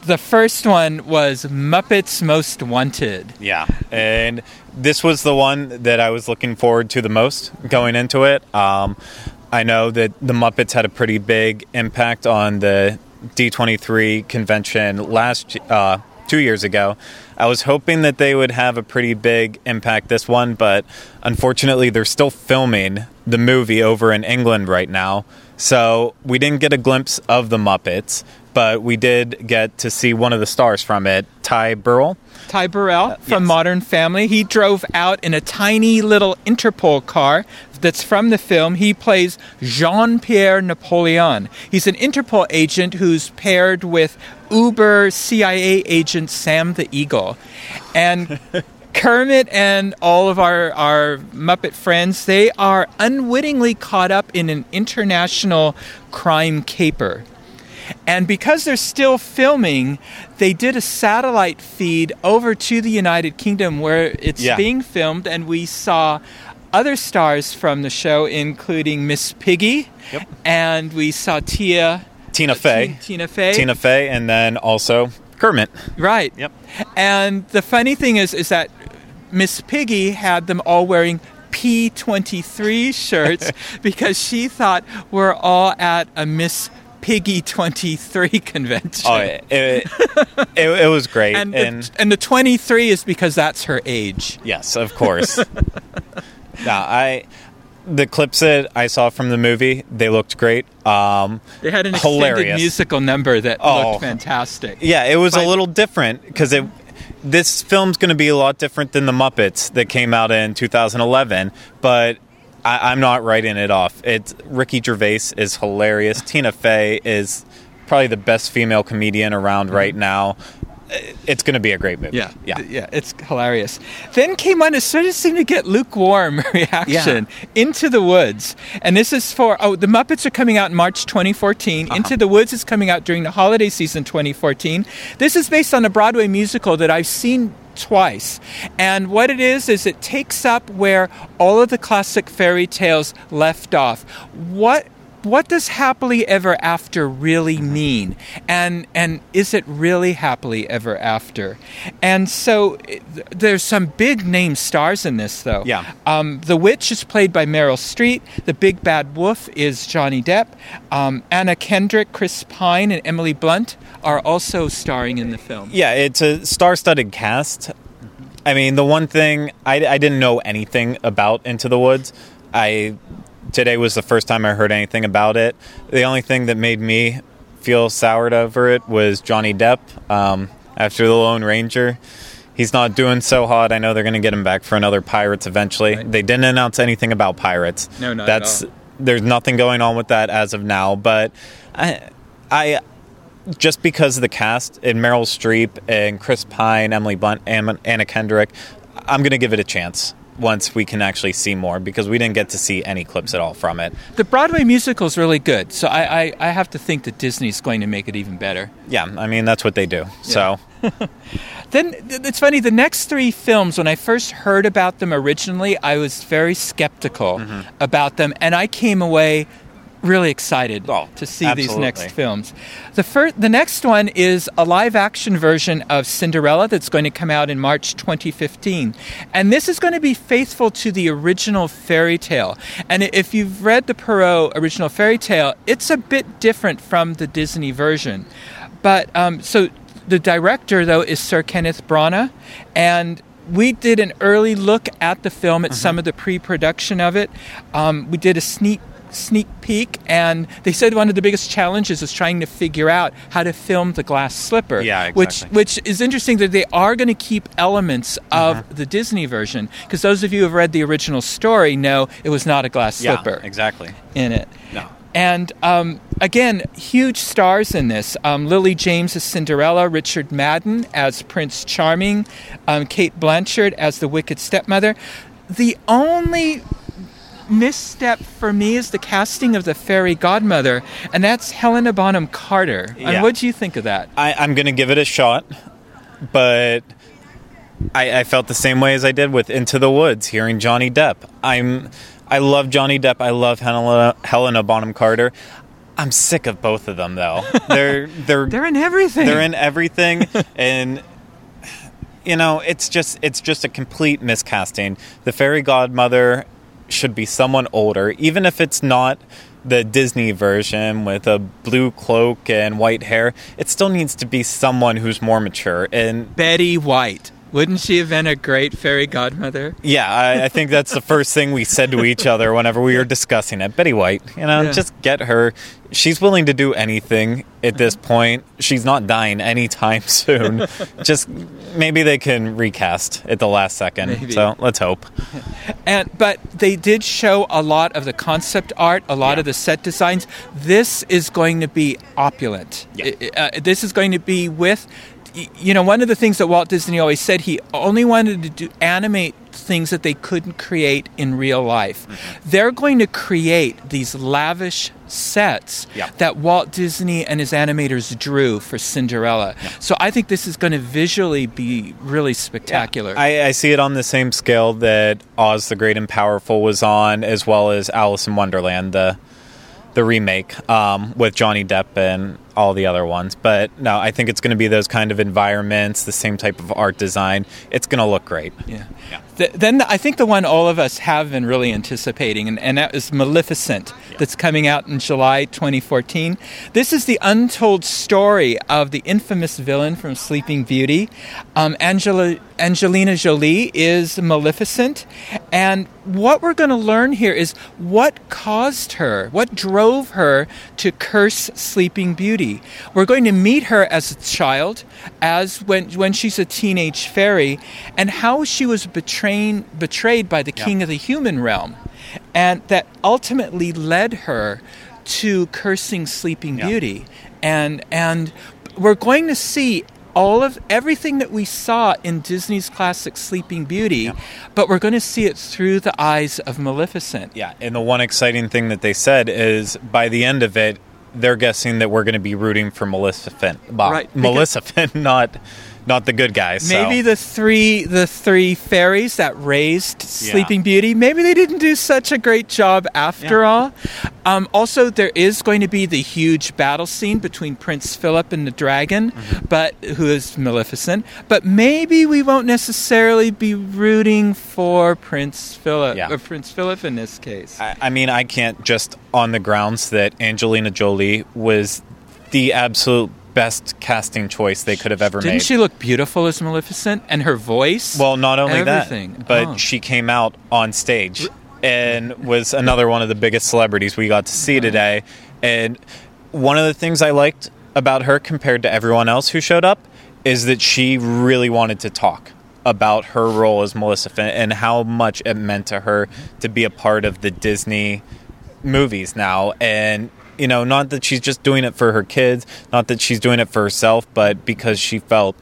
the first one was Muppets Most Wanted. Yeah, and this was the one that I was looking forward to the most going into it. Um, I know that the Muppets had a pretty big impact on the D23 convention last uh, two years ago. I was hoping that they would have a pretty big impact this one, but unfortunately, they're still filming the movie over in England right now. So we didn't get a glimpse of the Muppets, but we did get to see one of the stars from it, Ty Burrell. Ty Burrell from yes. Modern Family. He drove out in a tiny little Interpol car that's from the film. He plays Jean Pierre Napoleon. He's an Interpol agent who's paired with Uber CIA agent Sam the Eagle. And Kermit and all of our, our Muppet friends, they are unwittingly caught up in an international crime caper. And because they're still filming, they did a satellite feed over to the United Kingdom where it's Yeah. being filmed, and we saw other stars from the show, including Miss Piggy, Yep. and we saw Tia, Tina Fey. Tina Fey, Tina Fey, and then also Kermit. right? Yep. And the funny thing is, is that Miss Piggy had them all wearing P23 shirts because she thought we're all at a Miss Piggy 23 convention. Oh, it, it, it, it was great. and And, the, and the 23 is because that's her age. yes, of course. now, I the clips that I saw from the movie, they looked great. Um, They had an extended Hilarious. musical number that Oh. looked fantastic. yeah, it was But- a little different because it. This film's going to be a lot different than the Muppets that came out in 2011, but I, I'm not writing it off. It's Ricky Gervais is hilarious. Tina Fey is probably the best female comedian around right now. It's going to be a great movie. Yeah, yeah. yeah, it's hilarious. Then came on, it sort of seemed to get lukewarm reaction. Into the Woods, and this is for oh, the Muppets are coming out in March 2014. Uh-huh. Into the Woods is coming out during the holiday season 2014. This is based on a Broadway musical that I've seen twice, and what it is is it takes up where all of the classic fairy tales left off. What what does happily ever after really mean and and is it really happily ever after and so there's some big name stars in this though Yeah. um, the witch is played by meryl streep the big bad wolf is johnny depp um, anna kendrick chris pine and emily blunt are also starring in the film Yeah, it's a star-studded cast. I mean, the one thing I, I didn't know anything about Into the Woods. I today was the first time I heard anything about it. The only thing that made me feel soured over it was Johnny Depp um, after the Lone Ranger. He's not doing so hot. I know they're going to get him back for another Pirates eventually. Right. They didn't announce anything about Pirates. No, not at That's there's nothing going on with that as of now. But I, I just because of the cast and Meryl Streep and Chris Pine, Emily Blunt, and Anna Kendrick, I'm going to give it a chance. Once we can actually see more because we didn't get to see any clips at all from it. The Broadway musical is really good, so I, I, I have to think that Disney's going to make it even better. Yeah, I mean that's what they do. So Then it's funny. The next three films, when I first heard about them originally, I was very skeptical Mm-hmm. about them, and I came away really excited Oh, to see these next films. The first, the next one is a live-action version of Cinderella that's going to come out in March 2015, and this is going to be faithful to the original fairy tale. And if you've read the Perrault original fairy tale, it's a bit different from the Disney version. But um, so the director though is Sir Kenneth Branagh, and we did an early look at the film at some of the pre-production of it. Um, we did a sneak sneak peek, and they said one of the biggest challenges is trying to figure out how to film the glass slipper. Yeah, Which exactly. which is interesting that they are going to keep elements of the Disney version because those of you who have read the original story know it was not a glass yeah, slipper exactly. in it. No. And um, again, huge stars in this. Um, Lily James as Cinderella, Richard Madden as Prince Charming, um, Cate Blanchett as the Wicked Stepmother. The only misstep for me is the casting of the fairy godmother, and that's Helena Bonham Carter. Yeah. And what do you think of that? I, I'm going to give it a shot, but I, I felt the same way as I did with Into the Woods, hearing Johnny Depp. I'm, I love Johnny Depp. I love Helena, Helena Bonham Carter. I'm sick of both of them, though. They're they're They're in everything. they're in everything, and you know it's just it's just a complete miscasting. The fairy godmother should be someone older, even if it's not the Disney version with a blue cloak and white hair. It still needs to be someone who's more mature. And Betty White. Wouldn't she have been a great fairy godmother? yeah, I, I think that's the first thing we said to each other whenever we were discussing it. Betty White, you know, Yeah. just get her. She's willing to do anything at this point. She's not dying anytime soon. just maybe they can recast at the last second. Maybe. So let's hope. And but they did show a lot of the concept art, a lot Yeah. of the set designs. This is going to be opulent. Yeah. Uh, this is going to be with you know one of the things that Walt Disney always said he only wanted to do animate things that they couldn't create in real life. Mm-hmm. They're going to create these lavish sets Yeah. that Walt Disney and his animators drew for Cinderella. So I think this is going to visually be really spectacular. I, I see it on the same scale that Oz the Great and Powerful was on, as well as Alice in Wonderland, the the remake um, with Johnny Depp and all the other ones. But no, I think it's going to be those kind of environments, the same type of art design. It's going to look great. Yeah. Th- then I think the one all of us have been really anticipating, and, and that is Maleficent, that's coming out in July 2014. This is the untold story of the infamous villain from Sleeping Beauty. Um, Angela, Angelina Jolie is Maleficent, and what we're going to learn here is what caused her, what drove her to curse Sleeping Beauty. We're going to meet her as a child, as when when she's a teenage fairy, and how she was betrayed betrayed by the king of the human realm, and that ultimately led her to cursing Sleeping Yeah. Beauty, and and we're going to see all of everything that we saw in Disney's classic Sleeping Beauty, but we're going to see it through the eyes of Maleficent. Yeah, and the one exciting thing that they said is by the end of it, they're guessing that we're going to be rooting for Maleficent. Right, Maleficent, not not the good guys. so- Maybe the three the three fairies that raised Yeah. Sleeping Beauty, maybe they didn't do such a great job after Yeah. all. Um, also, there is going to be the huge battle scene between Prince Philip and the dragon, Mm-hmm. but who is Maleficent. But maybe we won't necessarily be rooting for Prince Philip, Yeah. or Prince Philip in this case. I, I mean, I can't just on the grounds that Angelina Jolie was the absolute best casting choice they could have ever made. Didn't she look beautiful as Maleficent and her voice? well, not only everything. that, but Oh. she came out on stage and was another one of the biggest celebrities we got to see today. And one of the things I liked about her compared to everyone else who showed up is that she really wanted to talk about her role as Maleficent and how much it meant to her to be a part of the Disney movies now and you know not that she's just doing it for her kids not that she's doing it for herself but because she felt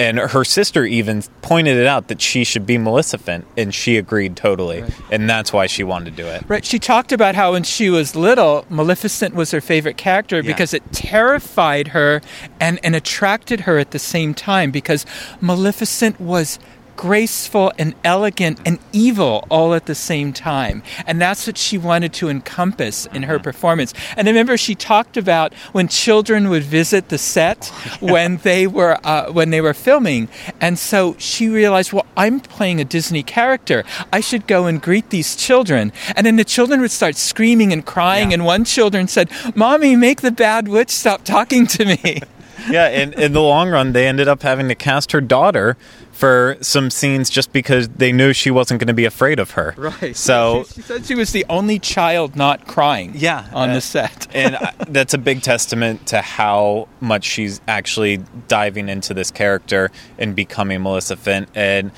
and her sister even pointed it out that she should be Maleficent, and she agreed totally, right. and that's why she wanted to do it. Right. She talked about how when she was little, Maleficent was her favorite character yeah. because it terrified her and, and attracted her at the same time because Maleficent was graceful and elegant and evil all at the same time. And that's what she wanted to encompass in her mm-hmm. performance. And I remember she talked about when children would visit the set when they were uh, when they were filming. And so she realized, well, I'm playing a Disney character. I should go and greet these children. And then the children would start screaming and crying. Yeah. And one children said, "Mommy, make the bad witch stop talking to me." yeah, and in the long run, they ended up having to cast her daughter for some scenes just because they knew she wasn't going to be afraid of her. Right. So she, she said she was the only child not crying. Yeah, on uh, the set, and that's a big testament to how much she's actually diving into this character and becoming Maleficent. And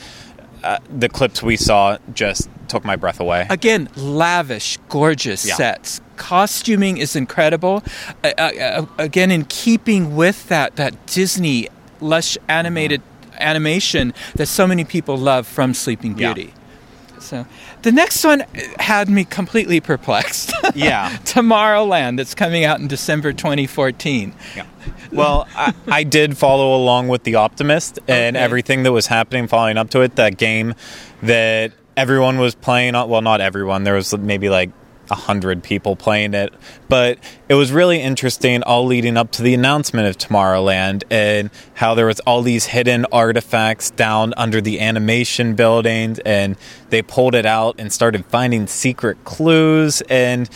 uh, the clips we saw just took my breath away. Again, lavish, gorgeous yeah. sets. Costuming is incredible. Uh, uh, uh again, in keeping with that that Disney lush animated animation that so many people love from Sleeping Beauty. Yeah. So the next one had me completely perplexed. Yeah. Tomorrowland that's coming out in December 2014. Yeah. Well, I, I, did follow along with The Optimist and okay. everything that was happening following up to it. That game that everyone was playing, uh, well, not everyone, there was maybe like a hundred people playing it. But it was really interesting all leading up to the announcement of Tomorrowland and how there was all these hidden artifacts down under the animation buildings and they pulled it out and started finding secret clues and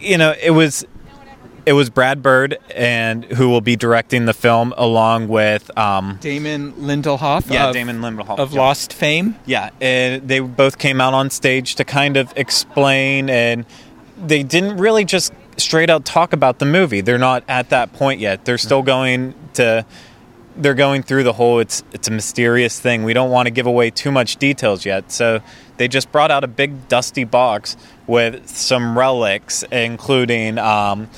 you know, it was it was Brad Bird and who will be directing the film along with um, Damon Lindelof. Yeah, of, Damon Lindelof of Lost fame. Yeah, and they both came out on stage to kind of explain, and they didn't really just straight out talk about the movie. They're not at that point yet. They're still going to. They're going through the whole. It's it's a mysterious thing. We don't want to give away too much details yet. So they just brought out a big dusty box with some relics, including. Um,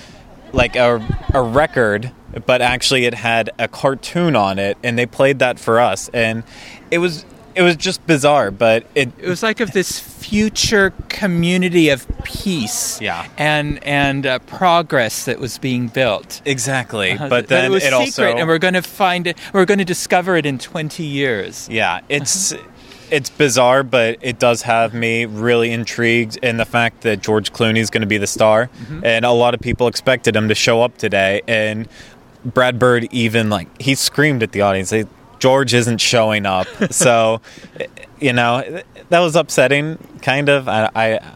like a, a record, but actually it had a cartoon on it, and they played that for us, and it was it was just bizarre, but it it was like of this future community of peace, yeah, and and uh, progress that was being built. Exactly, uh, but then but it was it secret, also and we're going to find it. We're going to discover it in twenty years. Yeah, it's. It's bizarre, but it does have me really intrigued in the fact that George Clooney is going to be the star, mm-hmm. and a lot of people expected him to show up today. And Brad Bird even like he screamed at the audience, "George isn't showing up." so, you know, that was upsetting, kind of. I, I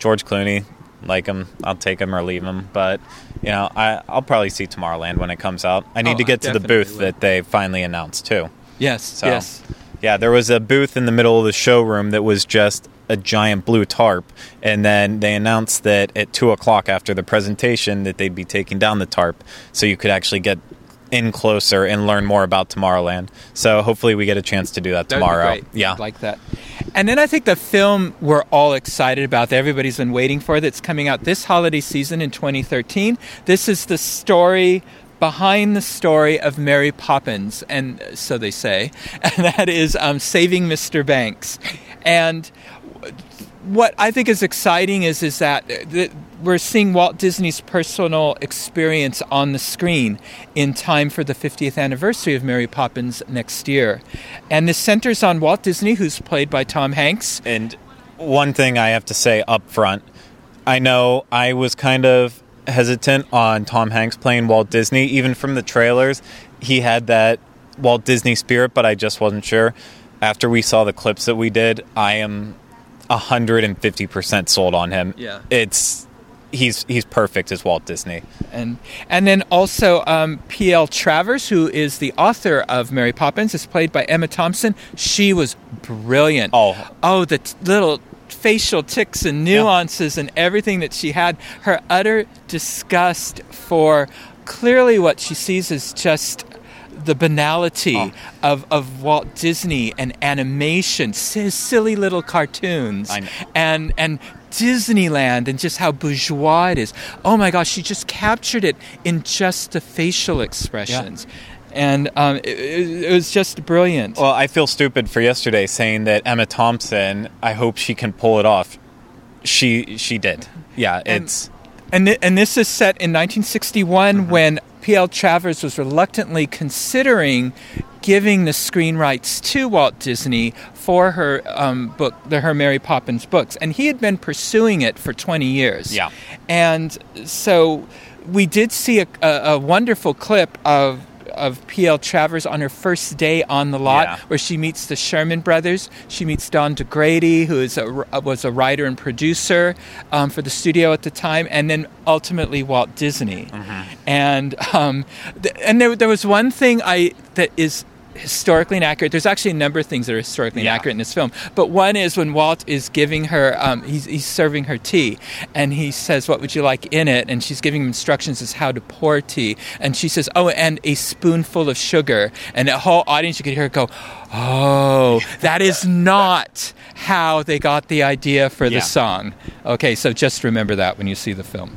George Clooney, like him, I'll take him or leave him, but you know, I, I'll probably see Tomorrowland when it comes out. I need oh, to get to the booth will. that they finally announced too. Yes, so, yes. Yeah, there was a booth in the middle of the showroom that was just a giant blue tarp, and then they announced that at two o'clock after the presentation that they'd be taking down the tarp, so you could actually get in closer and learn more about Tomorrowland. So hopefully we get a chance to do that tomorrow. Yeah, I'd like that. And then I think the film we're all excited about that everybody's been waiting for that's coming out this holiday season in 2013. This is the story behind the story of Mary Poppins, and so they say, and that is um, Saving Mr. Banks. And what I think is exciting is is that, that we're seeing Walt Disney's personal experience on the screen in time for the 50th anniversary of Mary Poppins next year. And this centers on Walt Disney, who's played by Tom Hanks. And one thing I have to say up front I know I was kind of hesitant on Tom Hanks playing Walt Disney. Even from the trailers, he had that Walt Disney spirit, but I just wasn't sure. After we saw the clips that we did, I am 150% sold on him. Yeah. It's he's he's perfect as Walt Disney. And and then also um, P.L. Travers, who is the author of Mary Poppins, is played by Emma Thompson. She was brilliant. Oh, oh, the t- little facial ticks and nuances yeah. and everything that she had, her utter disgust for clearly what she sees as just the banality oh. of, of Walt Disney and animation, silly little cartoons, and and Disneyland, and just how bourgeois it is. Oh my gosh, she just captured it in just the facial expressions. Yeah and um, it, it was just brilliant. Well, I feel stupid for yesterday saying that Emma Thompson. I hope she can pull it off. She she did. Yeah, it's And th- and this is set in 1961 when P.L. Travers was reluctantly considering giving the screen rights to Walt Disney for her um, book, the her Mary Poppins books, and he had been pursuing it for 20 years. Yeah. and so we did see a, a, a wonderful clip of. Of P.L. Travers on her first day on the lot, Yeah. where she meets the Sherman brothers. She meets Don DaGradi, who is a, was a writer and producer um, for the studio at the time, and then ultimately Walt Disney. And um, th- and there, there was one thing I that is historically inaccurate. There's actually a number of things that are historically Yeah. inaccurate in this film, but one is when Walt is giving her, um, he's, he's serving her tea, and he says, "What would you like in it?" And she's giving him instructions as how to pour tea, and she says, "Oh, and a spoonful of sugar," and the whole audience you could hear go, "Oh, that is not." How they got the idea for the Yeah. song. Okay, so just remember that when you see the film,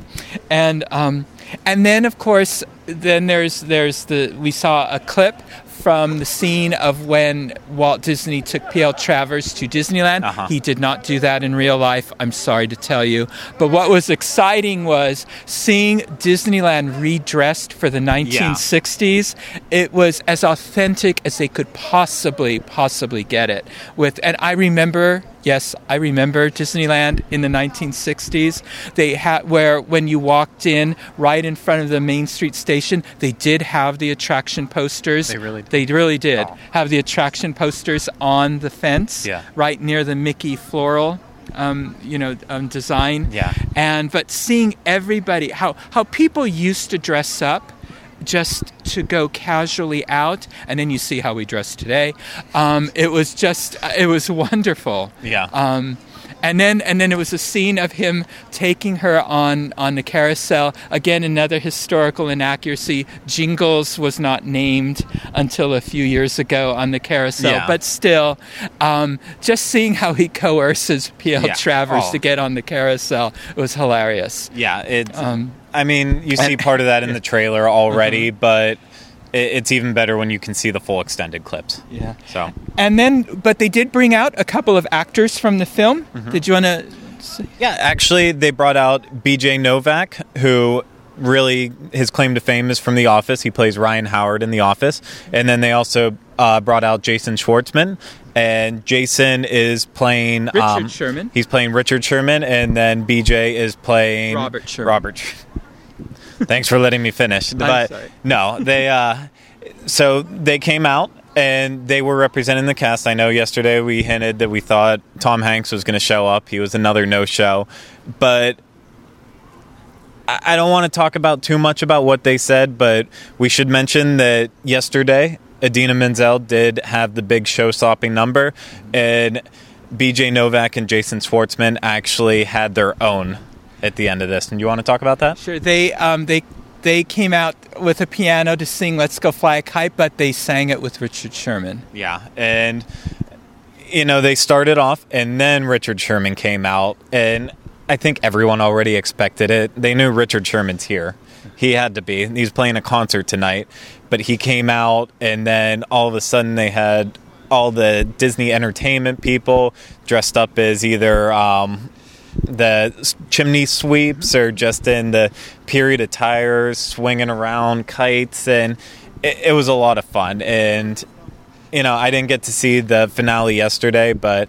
and um, and then of course, then there's there's the we saw a clip from the scene of when Walt Disney took P.L. Travers to Disneyland. Uh-huh. He did not do that in real life. I'm sorry to tell you, but what was exciting was seeing Disneyland redressed for the 1960s. It was as authentic as they could possibly possibly get it. With and I remember Yes, I remember Disneyland in the 1960s. They had where when you walked in right in front of the Main Street station, they did have the attraction posters. They really did? They really did Oh. have the attraction posters on the fence, Yeah. right near the Mickey floral. Um, you know, um, design. Yeah. And but seeing everybody, how how people used to dress up, just to go casually out, and then you see how we dress today. Um, it was just, it was wonderful. Yeah. Um, and then, and then it was a scene of him taking her on on the carousel. Again, another historical inaccuracy. Jingles was not named until a few years ago on the carousel, Yeah. but still, um, just seeing how he coerces P.L. Yeah. Travers Oh. to get on the carousel was hilarious. yeah. It. Um, I mean, you see part of that in the trailer already, Mm-hmm. but it's even better when you can see the full extended clips. Yeah. So And then, but they did bring out a couple of actors from the film. Mm-hmm. Did you want to? Yeah, actually, they brought out B.J. Novak, who really his claim to fame is from The Office. He plays Ryan Howard in The Office, and then they also uh, brought out Jason Schwartzman, and Jason is playing Richard um, Sherman. He's playing Richard Sherman, and then B.J. is playing Robert Sherman. Robert. Thanks for letting me finish. but no, they uh, so they came out and they were representing the cast. I know yesterday we hinted that we thought Tom Hanks was going to show up. He was another no-show, but I I don't want to talk about too much about what they said, but we should mention that yesterday Idina Menzel did have the big show-stopping number, and B.J. Novak and Jason Schwartzman actually had their own at the end of this. And you want to talk about that? Sure. They um, they they came out with a piano to sing "Let's Go Fly a Kite," but they sang it with Richard Sherman. Yeah, and you know they started off, and then Richard Sherman came out, and I think everyone already expected it. They knew Richard Sherman's here; he had to be. He's playing a concert tonight, but he came out, and then all of a sudden they had all the Disney Entertainment people dressed up as either. Um, the chimney sweeps or just in the period of tires swinging around kites and it, it was a lot of fun and you know, I didn't get to see the finale yesterday, but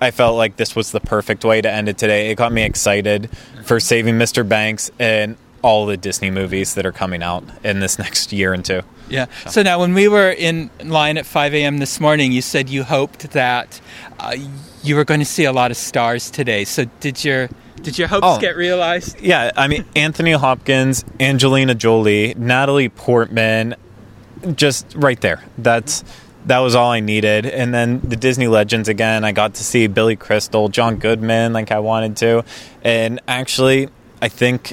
I felt like this was the perfect way to end it today. It got me excited for Saving Mr. Banks and all the Disney movies that are coming out in this next year and two. Yeah. So now, when we were in line at 5 a.m. this morning, you said you hoped that uh, you were going to see a lot of stars today. So did your did your hopes Oh. get realized? Yeah, I mean, Anthony Hopkins, Angelina Jolie, Natalie Portman, just right there. That's that was all I needed. And then the Disney legends again. I got to see Billy Crystal, John Goodman, like I wanted to. And actually, I think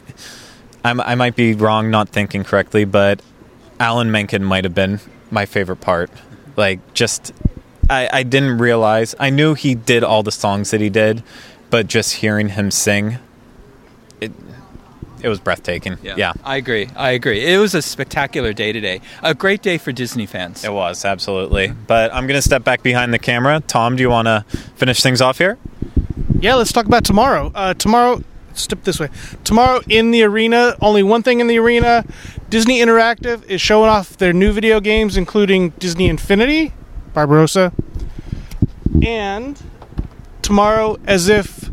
I'm, I might be wrong, not thinking correctly, but Alan Menken might have been my favorite part. Like, just I, I didn't realize. I knew he did all the songs that he did, but just hearing him sing, it it was breathtaking. Yeah, yeah. I agree. I agree. It was a spectacular day today. A great day for Disney fans. it was absolutely. But I'm going to step back behind the camera. Tom, do you want to finish things off here? Yeah, let's talk about tomorrow. Uh, tomorrow, step this way. Tomorrow in the arena, only one thing in the arena. Disney Interactive is showing off their new video games, including Disney Infinity, Barbarossa, and tomorrow, as if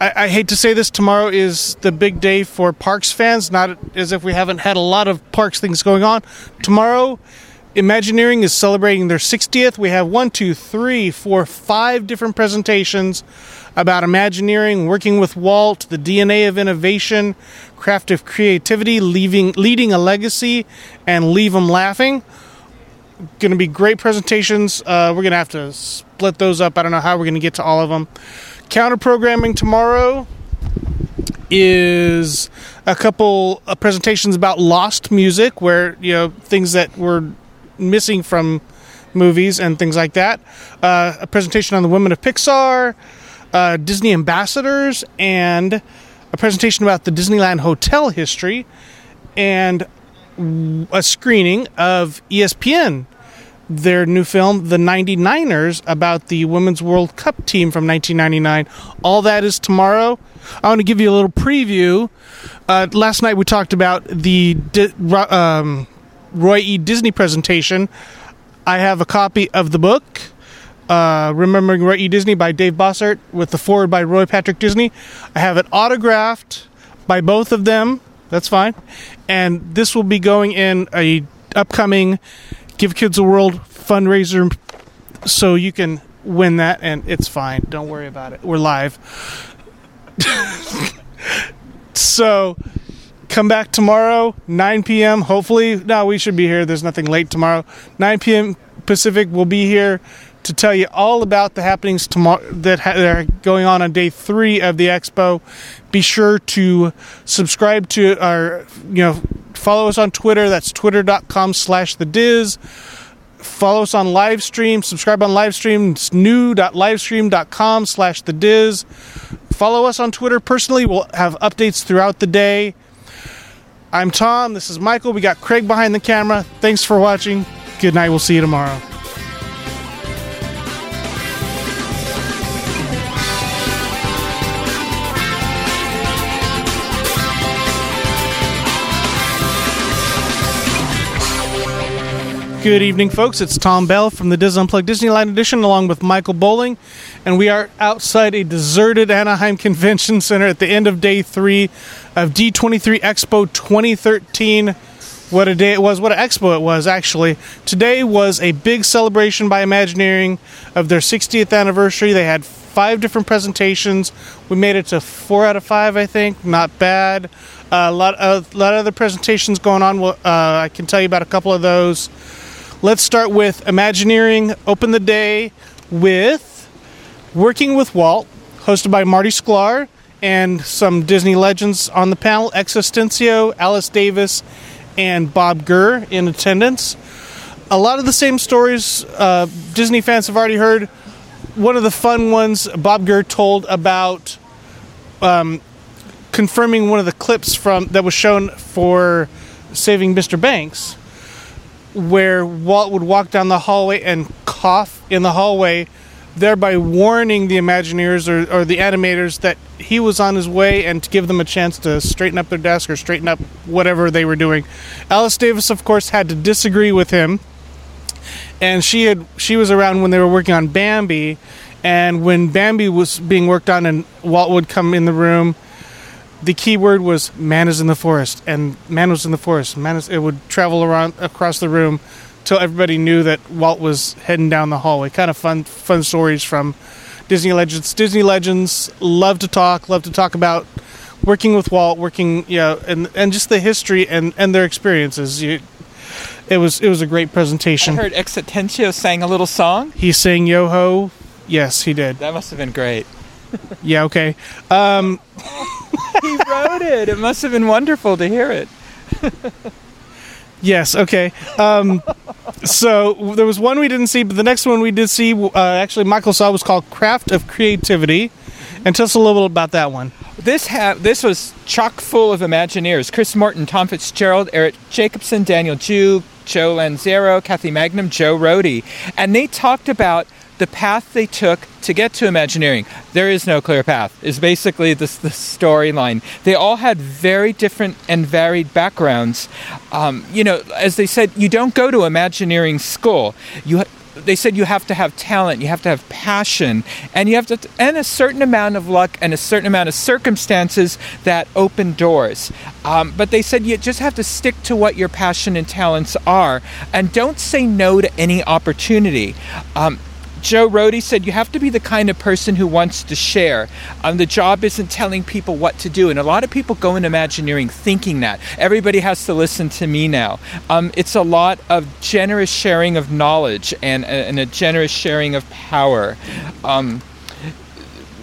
I, I hate to say this, tomorrow is the big day for parks fans. Not as if we haven't had a lot of parks things going on. Tomorrow. Imagineering is celebrating their 60th. We have one, two, three, four, five different presentations about Imagineering, working with Walt, the DNA of innovation, craft of creativity, leaving, leading a legacy, and leave them laughing. Going to be great presentations. Uh, we're going to have to split those up. I don't know how we're going to get to all of them. Counter programming tomorrow is a couple of presentations about lost music, where you know things that were missing from movies and things like that. Uh, a presentation on the women of Pixar, uh, Disney ambassadors, and a presentation about the Disneyland hotel history, and a screening of ESPN, their new film, The 99ers, about the Women's World Cup team from 1999. All that is tomorrow. I want to give you a little preview. Uh, last night we talked about the um, Roy E. Disney presentation. I have a copy of the book, uh, Remembering Roy E. Disney by Dave Bossert, with the forward by Roy Patrick Disney. I have it autographed by both of them. That's fine. And this will be going in a upcoming Give Kids a World fundraiser, so you can win that, and it's fine. Don't worry about it. We're live. so come back tomorrow 9 p.m hopefully no we should be here there's nothing late tomorrow 9 p.m pacific we'll be here to tell you all about the happenings tomorrow that, ha- are going on on day three of the expo. Be sure to subscribe to our you know follow us on twitter. That's twitter.com slash the dis. Follow us on live stream. Subscribe on live stream. It's new.livestream.com slash the dis. Follow us on twitter. Personally we'll have updates throughout the day. I'm tom. This is michael. We got craig behind the camera. Thanks for watching. Good night. We'll see you tomorrow Good evening, folks. It's Tom Bell from the Dis Unplugged Disneyland Edition, along with Michael Bowling, and we are outside a deserted Anaheim Convention Center at the end of day three of D23 Expo 2013. What a day it was! What an expo it was, actually. Today was a big celebration by Imagineering of their 60th anniversary. They had five different presentations. We made it to four out of five, I think. Not bad. Uh, a lot, of, lot of other presentations going on. Uh, I can tell you about a couple of those. Let's start with Imagineering. Open the day with Working with Walt, hosted by Marty Sklar and some Disney legends on the panel X Atencio, Alice Davis, and Bob Gurr in attendance. A lot of the same stories uh, Disney fans have already heard. One of the fun ones Bob Gurr told about um, confirming one of the clips from that was shown for Saving Mr. Banks where Walt would walk down the hallway and cough in the hallway, thereby warning the Imagineers or, or, the animators that he was on his way and to give them a chance to straighten up their desk or straighten up whatever they were doing. Alice Davis, of course, had to disagree with him, and she had she was around when they were working on Bambi, and when Bambi was being worked on, and Walt would come in the room the key word was man is in the forest and man was in the forest. Man is it would travel around across the room till everybody knew that walt was heading down the hallway. Kind of fun fun stories from disney legends. Disney legends love to talk love to talk about working with walt working you know and and just the history and and their experiences. You, it was it was a great presentation. I heard X Atencio sang a little song. he sang yo ho yes he did. That must have been great. yeah okay. Um He wrote it. It must have been wonderful to hear it. Yes. Okay. Um, so there was one we didn't see, but the next one we did see, uh, actually, Michael saw was called "Craft of Creativity." And tell us a little bit about that one. this ha- this was chock full of Imagineers: Chris Morton, Tom Fitzgerald, Eric Jacobson, Daniel Jue, Joe Lanzisero, Kathy Mangum, Joe Rohde, and they talked about the path they took to get to Imagineering. There is no clear path. Is basically the, the storyline. They all had very different and varied backgrounds. Um, you know, as they said, you don't go to Imagineering school. You they said you have to have talent, you have to have passion, and you have to and a certain amount of luck and a certain amount of circumstances that open doors. Um, but they said you just have to stick to what your passion and talents are, and don't say no to any opportunity. Um, Joe Rohde said you have to be the kind of person who wants to share. Um, the job isn't telling people what to do, and a lot of people go in Imagineering thinking that everybody has to listen to me now. Um, it's a lot of generous sharing of knowledge and, and a generous sharing of power. Um,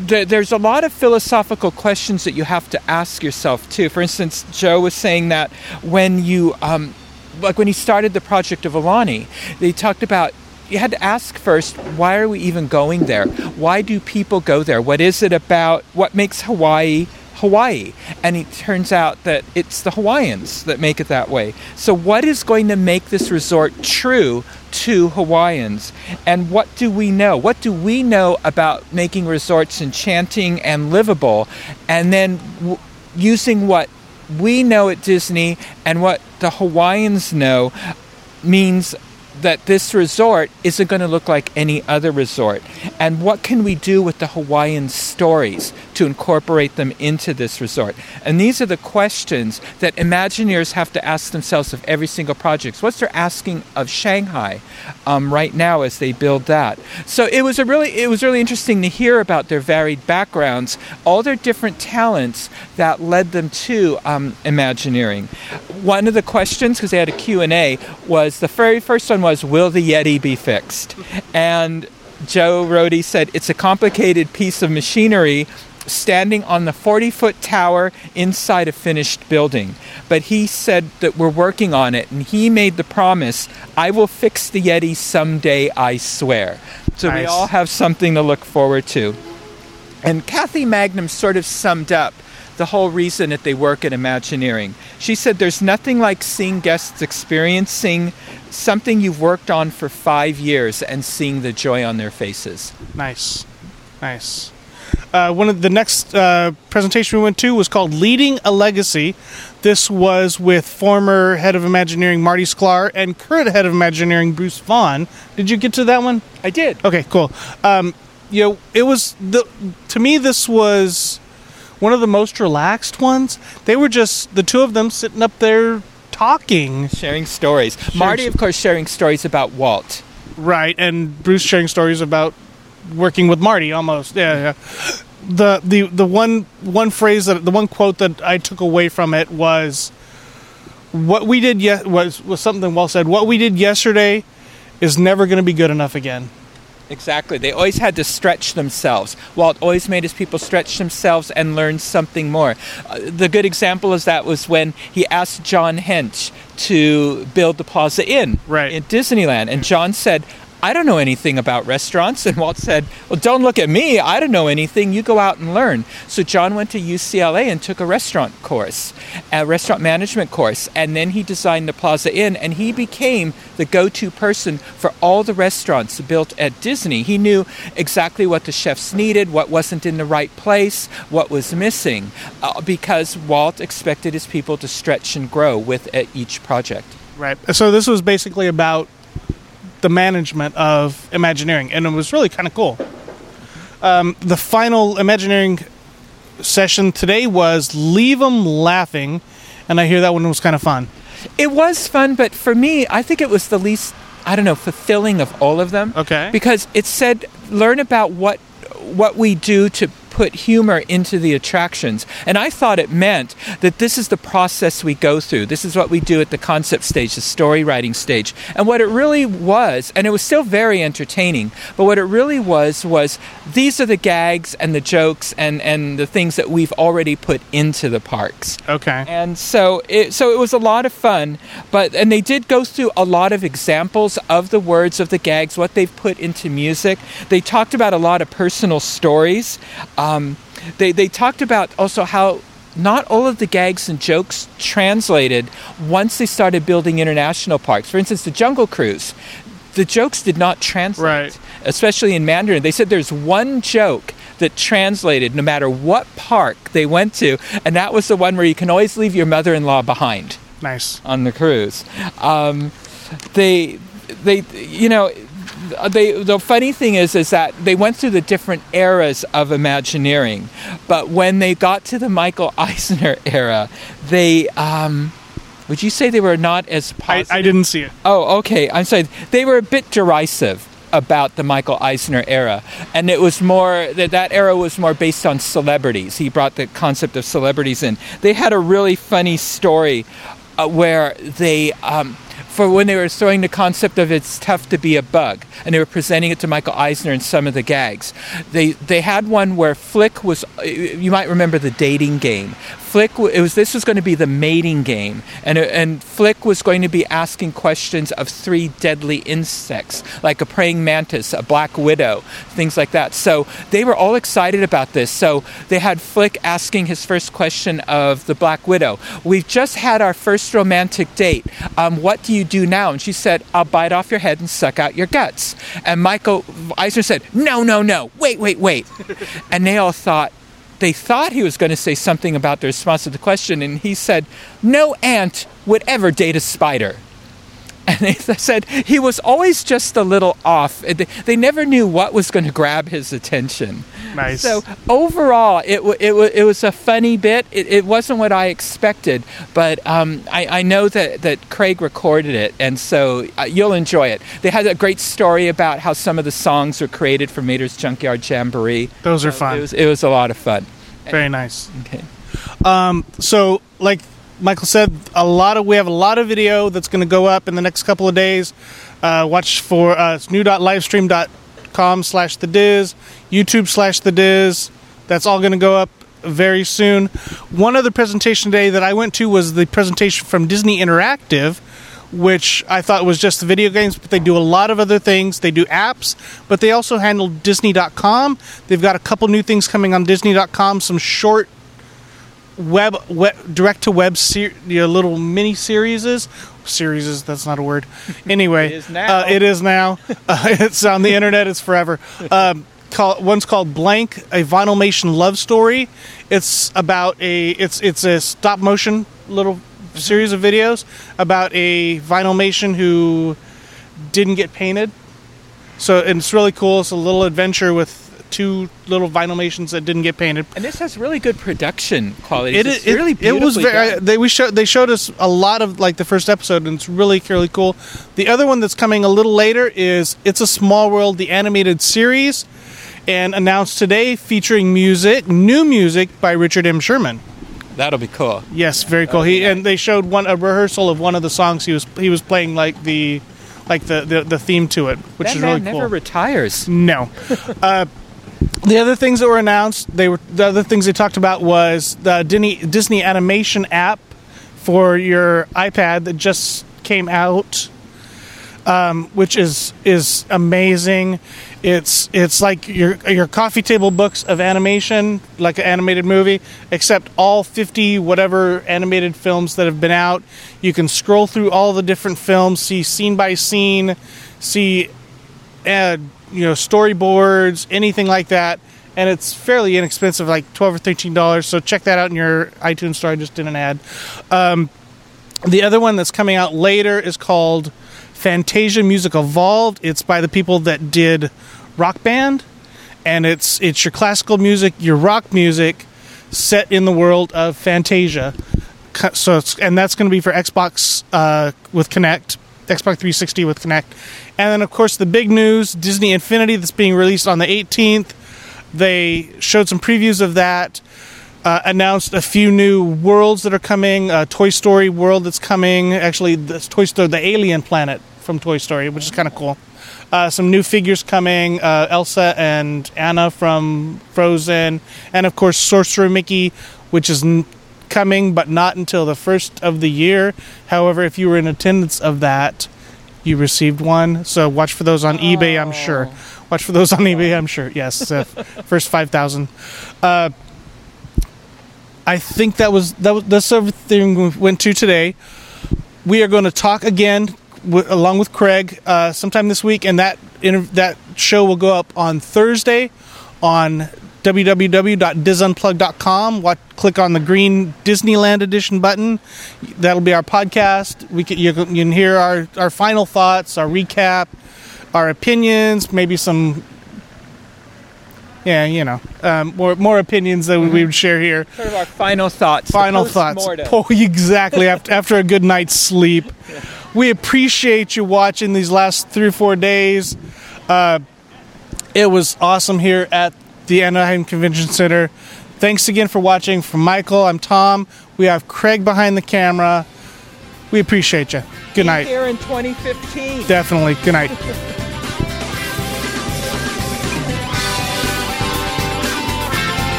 there's a lot of philosophical questions that you have to ask yourself too. For instance, Joe was saying that when you um, like when he started the project of Aulani, they talked about you had to ask first why are we even going there? Why do people go there? What is it about what makes hawaii hawaii? And it turns out that it's the hawaiians that make it that way. So what is going to make this resort true to hawaiians? And what do we know? What do we know about making resorts enchanting and livable? And then w- using what we know at disney and what the hawaiians know means that this resort isn't going to look like any other resort. And what can we do with the Hawaiian stories to incorporate them into this resort? And these are the questions that Imagineers have to ask themselves of every single project. What's they're asking of Shanghai um, right now as they build that? So it was a really it was really interesting to hear about their varied backgrounds, all their different talents that led them to um, Imagineering. One of the questions, because they had a Q&A, was the very first one was, will the Yeti be fixed? And Joe Rohde said, it's a complicated piece of machinery standing on the 40 foot tower inside a finished building. But he said that we're working on it, and he made the promise I will fix the Yeti someday, I swear. So nice. we all have something to look forward to. And Kathy Mangum sort of summed up the whole reason that they work at Imagineering. She said there's nothing like seeing guests experiencing something you've worked on for five years and seeing the joy on their faces. Nice. Nice. Uh, one of the next uh, presentation we went to was called "Leading a Legacy." This was with former head of Imagineering Marty Sklar and current head of Imagineering Bruce Vaughn. Did you get to that one? I did. Okay, cool. Um, you know, it was the to me this was one of the most relaxed ones. They were just the two of them sitting up there talking, sharing stories. Marty, of course, sharing stories about Walt. Right, and Bruce sharing stories about working with Marty. Almost, yeah, yeah. The the the one one phrase that the one quote that I took away from it was, "What we did yes was was something well said. What we did yesterday is never going to be good enough again." Exactly. They always had to stretch themselves. Walt always made his people stretch themselves and learn something more. Uh, the good example of that was when he asked John Hench to build the Plaza Inn right. in Disneyland. And John said, I don't know anything about restaurants. And Walt said, Well, don't look at me. I don't know anything. You go out and learn. So John went to UCLA and took a restaurant course, a restaurant management course. And then he designed the Plaza Inn and he became the go to person for all the restaurants built at Disney. He knew exactly what the chefs needed, what wasn't in the right place, what was missing, uh, because Walt expected his people to stretch and grow with each project. Right. So this was basically about the management of Imagineering, and it was really kind of cool. Um, the final Imagineering session today was Leave 'em Laughing, and I hear that one was kind of fun. It was fun, but for me, I think it was the least, I don't know, fulfilling of all of them. Okay. Because it said, learn about what what we do to put humor into the attractions. And I thought it meant that this is the process we go through. This is what we do at the concept stage, the story writing stage. And what it really was, and it was still very entertaining, but what it really was was these are the gags and the jokes and, and the things that we've already put into the parks. Okay. And so it so it was a lot of fun, but and they did go through a lot of examples of the words of the gags, what they've put into music. They talked about a lot of personal stories. Uh, Um, they they talked about also how not all of the gags and jokes translated once they started building international parks. For instance, the Jungle Cruise, the jokes did not translate, Right. especially in Mandarin. They said there's one joke that translated no matter what park they went to, and that was the one where you can always leave your mother-in-law behind Nice. on the cruise. Um, they, they, you know, they. The funny thing is, is that they went through the different eras of Imagineering, but when they got to the Michael Eisner era, they. Um, would you say they were not as I. I didn't see it. Oh, okay. I'm sorry. They were a bit derisive about the Michael Eisner era, and it was more that that era was more based on celebrities. He brought the concept of celebrities in. They had a really funny story uh, where they. Um, for when they were throwing the concept of it's tough to be a bug, and they were presenting it to Michael Eisner in some of the gags. They they had one where Flick was. You might remember the dating game. Flick it was this was going to be the mating game, and and Flick was going to be asking questions of three deadly insects like a praying mantis, a black widow, things like that. So they were all excited about this. So they had Flick asking his first question of the black widow. We've just had our first romantic date. Um, what do you do now? And she said, I'll bite off your head and suck out your guts. And Michael Eisner said, No, no, no, wait, wait, wait. and they all thought they thought he was going to say something about the response to the question, and he said, No ant would ever date a spider. And they said he was always just a little off. They they never knew what was going to grab his attention. Nice. So overall, it, it, it was a funny bit. It, it wasn't what I expected, but um, I, I know that, that Craig recorded it, and so uh, you'll enjoy it. They had a great story about how some of the songs were created for Mater's Junkyard Jamboree. Those are So fun. It was, it was a lot of fun. Very nice. Okay. So, like Michael said, a lot of we have a lot of video that's going to go up in the next couple of days. Uh, watch for uh, it's new.livestream.com slash the diz, YouTube slash the diz. That's all going to go up very soon. One other presentation today that I went to was the presentation from Disney Interactive, which I thought was just the video games, but they do a lot of other things. They do apps, but they also handle Disney.com. They've got a couple new things coming on Disney.com, some short web, web direct to web ser- you know, little mini series is? Series is that's not a word. Anyway It is now. Uh, it is now. Uh, it's on the internet it's forever. Um, call, one's called blank a vinylmation love story. It's about a it's it's a stop motion little series of videos about a vinylmation who didn't get painted. So and it's really cool. It's a little adventure with two little vinylmations that didn't get painted And this has really good production quality. it, It's it, really it was very done. they we showed they showed us a lot of like the first episode and it's really really cool the other one that's coming a little later is it's a small world the animated series and announced today featuring music new music by richard m sherman That'll be cool. yes very cool he and they showed one a rehearsal of one of the songs he was he was playing like the like the the, the theme to it which that is really never cool retires. no. uh, the other things that were announced, they were the other things they talked about was the Disney, Disney animation app for your iPad that just came out, um, which is is amazing. It's it's like your your coffee table books of animation, like an animated movie, except all fifty whatever animated films that have been out. You can scroll through all the different films, see scene by scene, see uh, you know storyboards, anything like that, and it's fairly inexpensive, like twelve or thirteen dollars. So check that out in your iTunes store. I just did an ad. Um, the other one that's coming out later is called Fantasia Music Evolved. It's by the people that did Rock Band, and it's it's your classical music, your rock music, set in the world of Fantasia. So and that's going to be for Xbox uh, with Kinect, Xbox 360 with Kinect, and then of course the big news: Disney Infinity that's being released on the 18th. They showed some previews of that. Uh, announced a few new worlds that are coming. Uh, Toy Story world that's coming. Actually, this Toy Story, the alien planet from Toy Story, which is kind of cool. Uh, some new figures coming. Uh, Elsa and Anna from Frozen, and of course Sorcerer Mickey, which is n- coming, but not until the first of the year. However, if you were in attendance of that, you received one. So watch for those on eBay. I'm sure. Watch for those on eBay. I'm sure. Yes, uh, first five thousand. Uh, I think that was that was that's everything we went to today. We are going to talk again w- along with Craig uh, sometime this week, and that inter- that show will go up on Thursday on www.disunplug.com. Watch, click on the green Disneyland edition button. That'll be our podcast. We can, you, can, you can hear our, our final thoughts, our recap, our opinions, maybe some yeah, you know, um, more more opinions that we would share here. Sort of our final thoughts. Final thoughts. Oh, exactly. after, after a good night's sleep, we appreciate you watching these last three or four days. Uh, it was awesome here at the Anaheim Convention Center. Thanks again for watching. From Michael, I'm Tom. We have Craig behind the camera. We appreciate you. Good night. Here in 2015. Definitely. Good night.